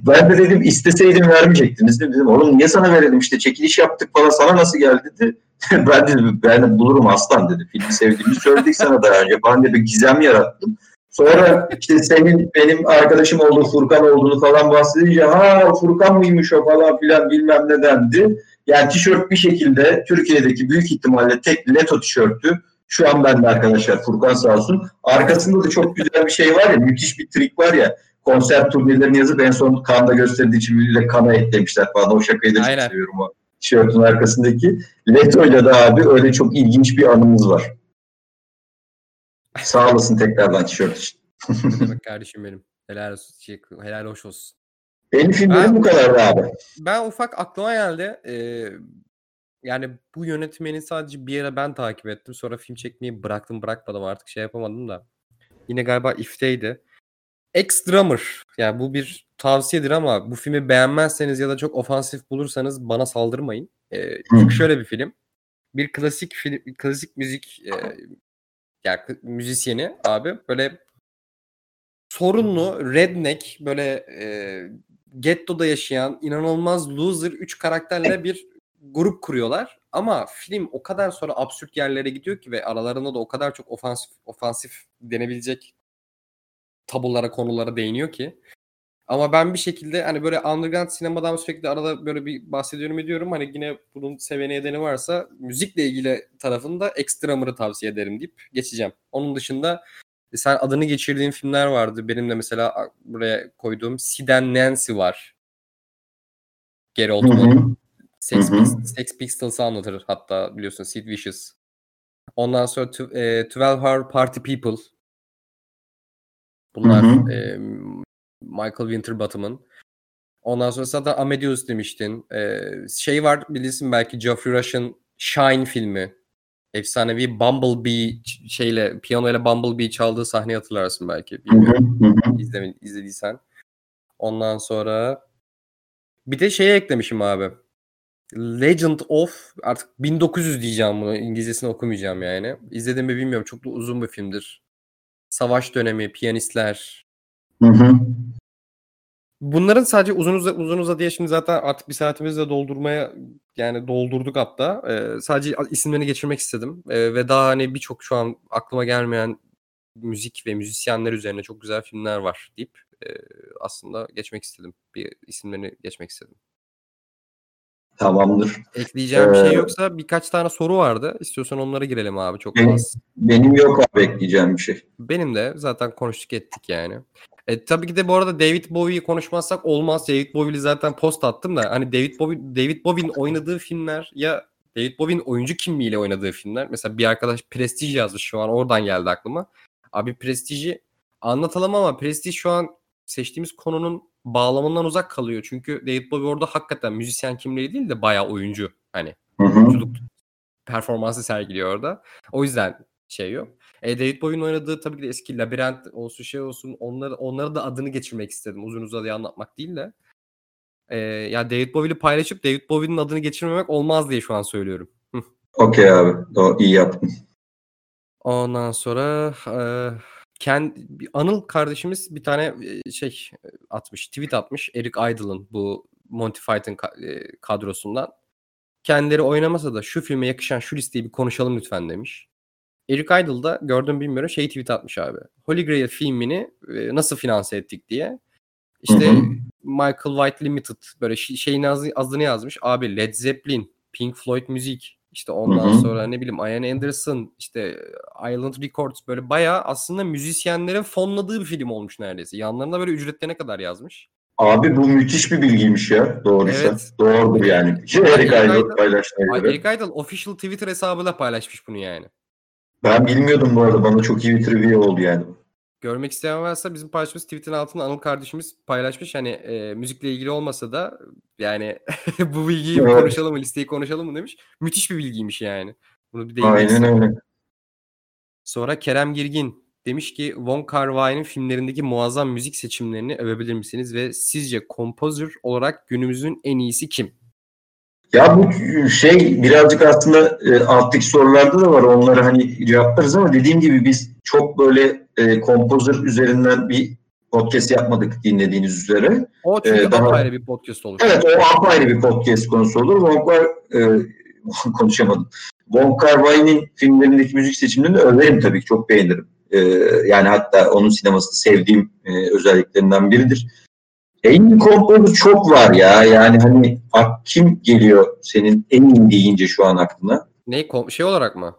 Speaker 1: ben de dedim isteseydim vermeyecektiniz dedim. Oğlum niye sana verelim işte çekiliş yaptık falan sana nasıl geldi dedi. ben dedim ben bulurum aslan dedi. Filmi sevdiğimi söyledik sana daha önce. Ben de bir gizem yarattım. Sonra işte senin benim arkadaşım olduğu Furkan olduğunu falan bahsedince ha Furkan mıymış o falan filan bilmem ne dendi. Yani tişört bir şekilde Türkiye'deki büyük ihtimalle tek Leto tişörtü şu an bende arkadaşlar Furkan sağ olsun. Arkasında da çok güzel bir şey var ya müthiş bir trik var ya konser turnelerini yazıp en son kanda gösterdiği için birbirine kana eklemişler falan. O şakayı da çok seviyorum o tişörtün arkasındaki. Leto'yla da abi öyle çok ilginç bir anımız var. Sağ olasın tekrardan tişört için.
Speaker 2: Bak kardeşim benim. Helal olsun. Şey, helal hoş olsun.
Speaker 1: Benim filmlerim bu kadar abi.
Speaker 2: Ben ufak aklıma geldi. Ee, yani bu yönetmeni sadece bir yere ben takip ettim. Sonra film çekmeyi bıraktım bırakmadım artık şey yapamadım da. Yine galiba If'teydi. Ex-Drummer. Yani bu bir tavsiyedir ama bu filmi beğenmezseniz ya da çok ofansif bulursanız bana saldırmayın. Ee, çünkü şöyle bir film. Bir klasik film, klasik müzik e, yani müzisyeni abi böyle sorunlu, redneck, böyle e, gettoda yaşayan inanılmaz loser 3 karakterle bir grup kuruyorlar. Ama film o kadar sonra absürt yerlere gidiyor ki ve aralarında da o kadar çok ofansif ofansif denebilecek tabulara, konulara değiniyor ki. Ama ben bir şekilde hani böyle underground sinemadan sürekli arada böyle bir bahsediyorum ediyorum. Hani yine bunun seveni edeni varsa müzikle ilgili tarafında Extramer'ı tavsiye ederim deyip geçeceğim. Onun dışında e, sen adını geçirdiğin filmler vardı. Benim de mesela buraya koyduğum Sid Nancy var. Gary Oldman. Sex, Sex Pistols'ı anlatır hatta biliyorsun Sid Vicious. Ondan sonra e, 12 Hour Party People. Bunlar e, Michael Winterbottom'ın. Ondan sonra zaten Amadeus demiştin. Ee, şey var bilirsin belki Geoffrey Rush'ın Shine filmi. Efsanevi Bumblebee şeyle piyano ile Bumblebee çaldığı sahneyi hatırlarsın belki. Bilmiyorum. İzlediysen. Ondan sonra bir de şeye eklemişim abi. Legend of artık 1900 diyeceğim bunu. İngilizcesini okumayacağım yani. İzledim mi bilmiyorum. Çok da uzun bir filmdir. Savaş dönemi, piyanistler. Hı hı. Bunların sadece uzun uza, uzun uzadıya şimdi zaten artık bir saatimizi de doldurmaya yani doldurduk hatta. Ee, sadece isimlerini geçirmek istedim. Ee, ve daha hani birçok şu an aklıma gelmeyen müzik ve müzisyenler üzerine çok güzel filmler var deyip e, aslında geçmek istedim. Bir isimlerini geçmek istedim.
Speaker 1: Tamamdır.
Speaker 2: Ekleyeceğim ee, bir şey yoksa birkaç tane soru vardı. İstiyorsan onlara girelim abi çok
Speaker 1: benim, az. Benim yok abi ekleyeceğim bir şey.
Speaker 2: Benim de zaten konuştuk ettik yani. E, tabii ki de bu arada David Bowie'yi konuşmazsak olmaz. David Bowie'li zaten post attım da hani David Bowie David Bowie'nin oynadığı filmler ya David Bowie'nin oyuncu kimliğiyle oynadığı filmler. Mesela bir arkadaş Prestige yazmış şu an oradan geldi aklıma. Abi Prestige'i anlatalım ama Prestige şu an seçtiğimiz konunun bağlamından uzak kalıyor. Çünkü David Bowie orada hakikaten müzisyen kimliği değil de bayağı oyuncu. Hani oyunculuk performansı sergiliyor orada. O yüzden şey yok. E, David Bowie'nin oynadığı tabii ki de eski Labirent olsun şey olsun onları, onları da adını geçirmek istedim. Uzun uzadıya anlatmak değil de. E, ya David Bowie'li paylaşıp David Bowie'nin adını geçirmemek olmaz diye şu an söylüyorum.
Speaker 1: Okey abi. Doğru, iyi yaptın.
Speaker 2: Ondan sonra e, kendi, Anıl kardeşimiz bir tane şey atmış, tweet atmış. Eric Idle'ın bu Monty Python kadrosundan. Kendileri oynamasa da şu filme yakışan şu listeyi bir konuşalım lütfen demiş. Eric Idle da gördüm bilmiyorum şey tweet atmış abi. Holy Grail filmini e, nasıl finanse ettik diye. İşte hı hı. Michael White Limited böyle şeyin adını yazmış. Abi Led Zeppelin, Pink Floyd müzik, işte ondan hı hı. sonra ne bileyim Ian Anderson, işte Island Records böyle bayağı aslında müzisyenlerin fonladığı bir film olmuş neredeyse. Yanlarına böyle ücretlerine kadar yazmış.
Speaker 1: Abi bu müthiş bir bilgiymiş ya doğruysa. Evet. Doğrudur yani. Şey, Eric Idle paylaşmaya
Speaker 2: göre. Eric Idle official Twitter hesabıyla paylaşmış bunu yani.
Speaker 1: Ben bilmiyordum bu arada. Bana çok iyi bir trivia oldu yani.
Speaker 2: Görmek isteyen varsa bizim paylaşımız tweet'in altında Anıl kardeşimiz paylaşmış. Hani e, müzikle ilgili olmasa da yani bu bilgiyi evet. konuşalım mı, listeyi konuşalım mı demiş. Müthiş bir bilgiymiş yani. Bunu bir
Speaker 1: Aynen öyle.
Speaker 2: Sonra Kerem Girgin demiş ki Von Kar-wai'nin filmlerindeki muazzam müzik seçimlerini övebilir misiniz ve sizce kompozör olarak günümüzün en iyisi kim?
Speaker 1: Ya bu şey birazcık aslında e, alttaki sorularda da var. Onları hani cevaplarız ama dediğim gibi biz çok böyle e, kompozör üzerinden bir podcast yapmadık dinlediğiniz üzere.
Speaker 2: O çünkü ee, daha, apayrı bir podcast olur.
Speaker 1: Evet o apayrı bir podcast konusu olur. Vonkar e, konuşamadım. Von Kar filmlerindeki müzik seçimlerini överim tabii ki çok beğenirim. E, yani hatta onun sinemasını sevdiğim e, özelliklerinden biridir. En iyi kompozör çok var ya. Yani hani kim geliyor senin en iyi deyince şu an aklına?
Speaker 2: Ne şey olarak mı?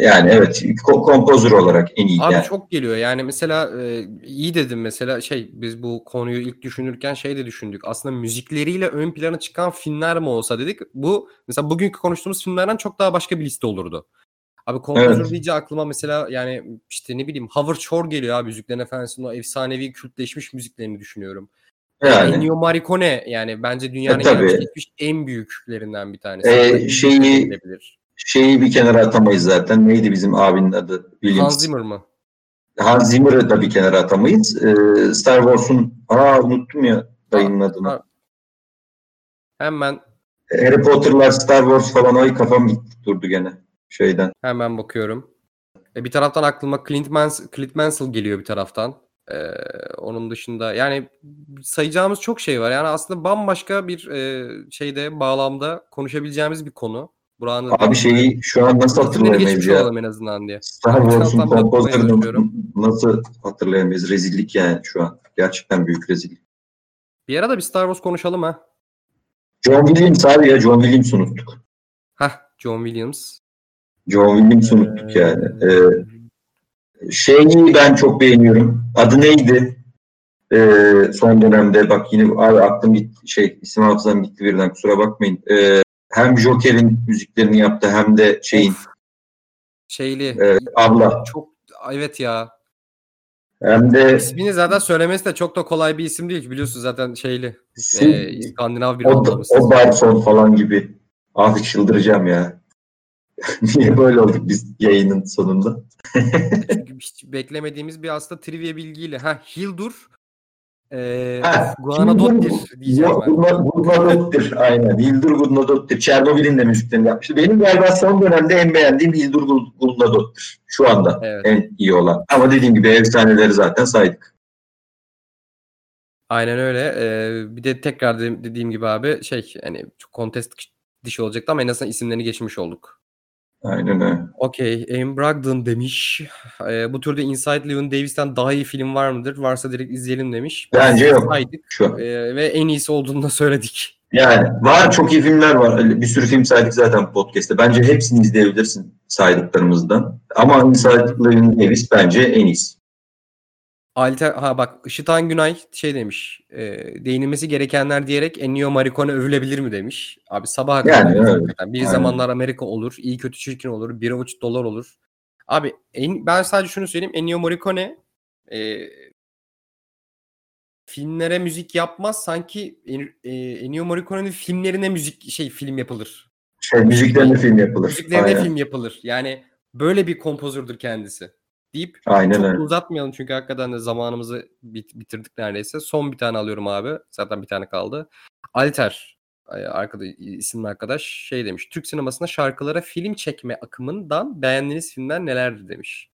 Speaker 1: Yani evet kompozör olarak en iyi.
Speaker 2: Abi
Speaker 1: yani.
Speaker 2: çok geliyor. Yani mesela e, iyi dedim mesela şey biz bu konuyu ilk düşünürken şey de düşündük. Aslında müzikleriyle ön plana çıkan filmler mi olsa dedik. Bu mesela bugünkü konuştuğumuz filmlerden çok daha başka bir liste olurdu. Abi kompozör evet. deyince aklıma mesela yani işte ne bileyim Howard Shore geliyor abi Müziklerin Efendisi'nin o efsanevi kültleşmiş müziklerini düşünüyorum. Yani. Ennio Morricone yani bence dünyanın e, gelmiş en büyüklerinden bir tanesi.
Speaker 1: Ee, şeyi şeyi bir kenara atamayız zaten. Neydi bizim abinin adı?
Speaker 2: Williams. Hans Zimmer mı?
Speaker 1: Hans Zimmer'ı da bir kenara atamayız. Ee, Star Wars'un aa unuttum ya dayının adını. Ha.
Speaker 2: Hemen
Speaker 1: Harry Potter'lar Star Wars falan ay kafam gitti durdu gene şeyden.
Speaker 2: Hemen bakıyorum. E, bir taraftan aklıma Clint, Mans Clint Mansell geliyor bir taraftan. Ee, onun dışında yani sayacağımız çok şey var. Yani aslında bambaşka bir e, şeyde bağlamda konuşabileceğimiz bir konu.
Speaker 1: Buranın Abi şeyi şu an nasıl hatırlayamayız ya?
Speaker 2: en azından diye.
Speaker 1: Star Wars'un kompozörünü nasıl hatırlayamayız? Rezillik yani şu an. Gerçekten büyük rezillik.
Speaker 2: Bir ara da bir Star Wars konuşalım ha.
Speaker 1: John Williams abi ya John Williams unuttuk.
Speaker 2: Hah John Williams.
Speaker 1: John Williams unuttuk ee... yani. Ee, şeyi ben çok beğeniyorum. Adı neydi? Ee, son dönemde bak yine abi aklım gitti şey isim hafızam gitti birden kusura bakmayın. Ee, hem Joker'in müziklerini yaptı hem de şeyin.
Speaker 2: Şeyli.
Speaker 1: e, abla
Speaker 2: Çok evet ya.
Speaker 1: hem de
Speaker 2: İsmini zaten söylemesi de çok da kolay bir isim değil ki biliyorsun zaten şeyli.
Speaker 1: Sil-
Speaker 2: Ee, İskandinav bir
Speaker 1: o, o Barson falan gibi. Abi çıldıracağım ya. Niye böyle olduk biz yayının sonunda?
Speaker 2: Çünkü hiç beklemediğimiz bir aslında trivia bilgiyle. Ha Hildur ee, Guanadottir diyeceğim ben.
Speaker 1: Gudnadottir aynen. Hildur Gudnadottir. Çernobil'in de müziklerini yapmıştı. Benim galiba son dönemde en beğendiğim Hildur Gudnadottir. Şu anda
Speaker 2: Evet.
Speaker 1: en iyi olan. Ama dediğim gibi efsaneleri zaten saydık.
Speaker 2: Aynen öyle. Ee, bir de tekrar de- dediğim gibi abi şey hani çok kontest dışı olacaktı ama en azından isimlerini geçmiş olduk.
Speaker 1: Aynen öyle.
Speaker 2: Okey. Aim Brogdon demiş. Ee, bu türde Inside Llewyn Davis'ten daha iyi film var mıdır? Varsa direkt izleyelim demiş.
Speaker 1: Bence yok.
Speaker 2: saydık,
Speaker 1: Şu
Speaker 2: ee, ve en iyisi olduğunu da söyledik.
Speaker 1: Yani var çok iyi filmler var. Bir sürü film saydık zaten podcast'te. Bence hepsini izleyebilirsin saydıklarımızdan. Ama Inside Llewyn Davis bence en iyisi.
Speaker 2: Alter, ha bak Işıtan Günay şey demiş. E, değinilmesi gerekenler diyerek Ennio Morricone övülebilir mi demiş. Abi sabah kadar
Speaker 1: Yani öyle.
Speaker 2: hakikaten. Bir
Speaker 1: Aynen.
Speaker 2: zamanlar Amerika olur, iyi kötü çirkin olur, bir avuç dolar olur. Abi en, ben sadece şunu söyleyeyim. Ennio Morricone e, filmlere müzik yapmaz. Sanki e, Ennio Morricone'nin filmlerine müzik şey film yapılır.
Speaker 1: Şey, müziklerine film yapılır.
Speaker 2: Müziklerine
Speaker 1: Aynen.
Speaker 2: film yapılır. Yani böyle bir kompozördür kendisi. Deyip
Speaker 1: Aynen
Speaker 2: çok
Speaker 1: öyle.
Speaker 2: uzatmayalım çünkü hakikaten de zamanımızı bit- bitirdik neredeyse. Son bir tane alıyorum abi. Zaten bir tane kaldı. Alter arkadaş, isimli arkadaş şey demiş. Türk sinemasında şarkılara film çekme akımından beğendiğiniz filmler nelerdir demiş.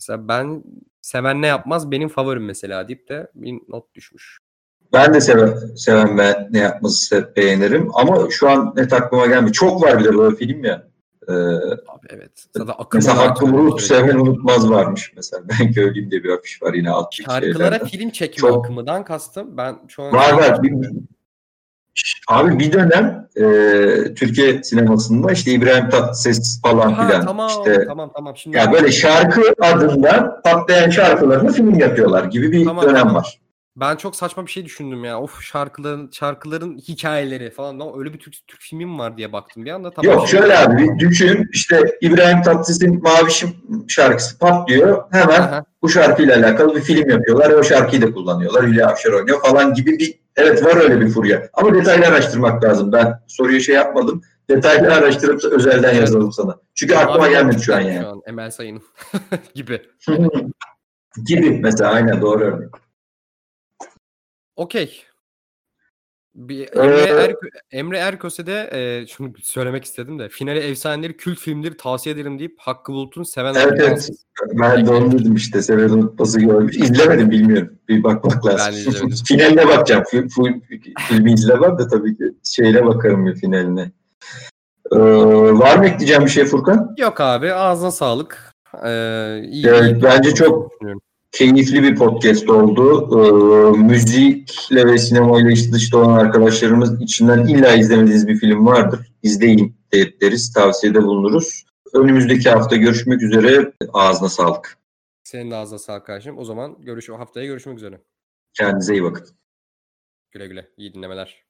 Speaker 2: Mesela ben seven ne yapmaz benim favorim mesela deyip de bir not düşmüş.
Speaker 1: Ben de seven, seven ben ne yapması beğenirim. Ama şu an net aklıma gelmiyor. Çok var bir de böyle film ya. Ee,
Speaker 2: Abi evet. Zaten akım
Speaker 1: mesela Hakkı Bulut. Seven Unutmaz varmış mesela. Ben köylüyüm diye bir afiş var yine alt
Speaker 2: Şarkılara
Speaker 1: şeylerden.
Speaker 2: film çekme
Speaker 1: Çok-
Speaker 2: akımından kastım. Ben şu an
Speaker 1: Var var. Bir- Abi bir dönem e, Türkiye sinemasında işte İbrahim Tatlıses falan
Speaker 2: Ha,
Speaker 1: filan
Speaker 2: tamam
Speaker 1: işte
Speaker 2: tamam tamam. Şimdi
Speaker 1: ya böyle şarkı adından patlayan şarkılarını film yapıyorlar gibi bir
Speaker 2: Tamam,
Speaker 1: dönem
Speaker 2: tamam.
Speaker 1: var.
Speaker 2: Ben çok saçma bir şey düşündüm ya. Of şarkıların şarkıların hikayeleri falan. Lan öyle bir Türk, Türk filmi mi var diye baktım bir anda. Tamam,
Speaker 1: Yok şöyle abi bir düşün işte İbrahim Tatlıses'in Mavişim şarkısı patlıyor. Hemen
Speaker 2: Aha.
Speaker 1: bu şarkıyla alakalı bir film yapıyorlar ve o şarkıyı da kullanıyorlar. Hülya Avşar oynuyor falan gibi bir evet var öyle bir furya. Ama detaylı araştırmak lazım. Ben soruyu şey yapmadım. Detaylı araştırıp özelden yazalım sana. Çünkü aklıma
Speaker 2: Abi
Speaker 1: gelmedi şu an
Speaker 2: geldi
Speaker 1: yani.
Speaker 2: Şu an Emel Sayın'ın gibi.
Speaker 1: gibi mesela aynen doğru örnek.
Speaker 2: Okey. Bir Emre,
Speaker 1: Ee,
Speaker 2: er, Emre Erköse de e, şunu söylemek istedim de finali efsaneleri kült filmleri tavsiye ederim deyip Hakkı Bulut'un seven
Speaker 1: Evet,
Speaker 2: Amerikansız.
Speaker 1: Ben de onu dedim işte. Seven Unutmaz'ı görmüş. İzlemedim bilmiyorum. Bir bakmak lazım.
Speaker 2: Ben.
Speaker 1: Finaline bakacağım. Full filmi izlemem de tabii ki şeyle bakarım bir finaline. Ee, var mı ekleyeceğim bir şey Furkan?
Speaker 2: Yok abi ağzına sağlık. Ee, iyi,
Speaker 1: Evet,
Speaker 2: iyi
Speaker 1: bence çok-. Keyifli bir podcast oldu. Ee, müzikle ve sinemayla iç dışta olan arkadaşlarımız içinden illa izlemediğiniz bir film vardır. İzleyin de- deriz. Tavsiyede bulunuruz. Önümüzdeki hafta görüşmek üzere. Ağzına sağlık.
Speaker 2: Senin de ağzına sağlık kardeşim. O zaman görüş haftaya görüşmek üzere.
Speaker 1: Kendinize iyi bakın.
Speaker 2: Güle güle. İyi dinlemeler.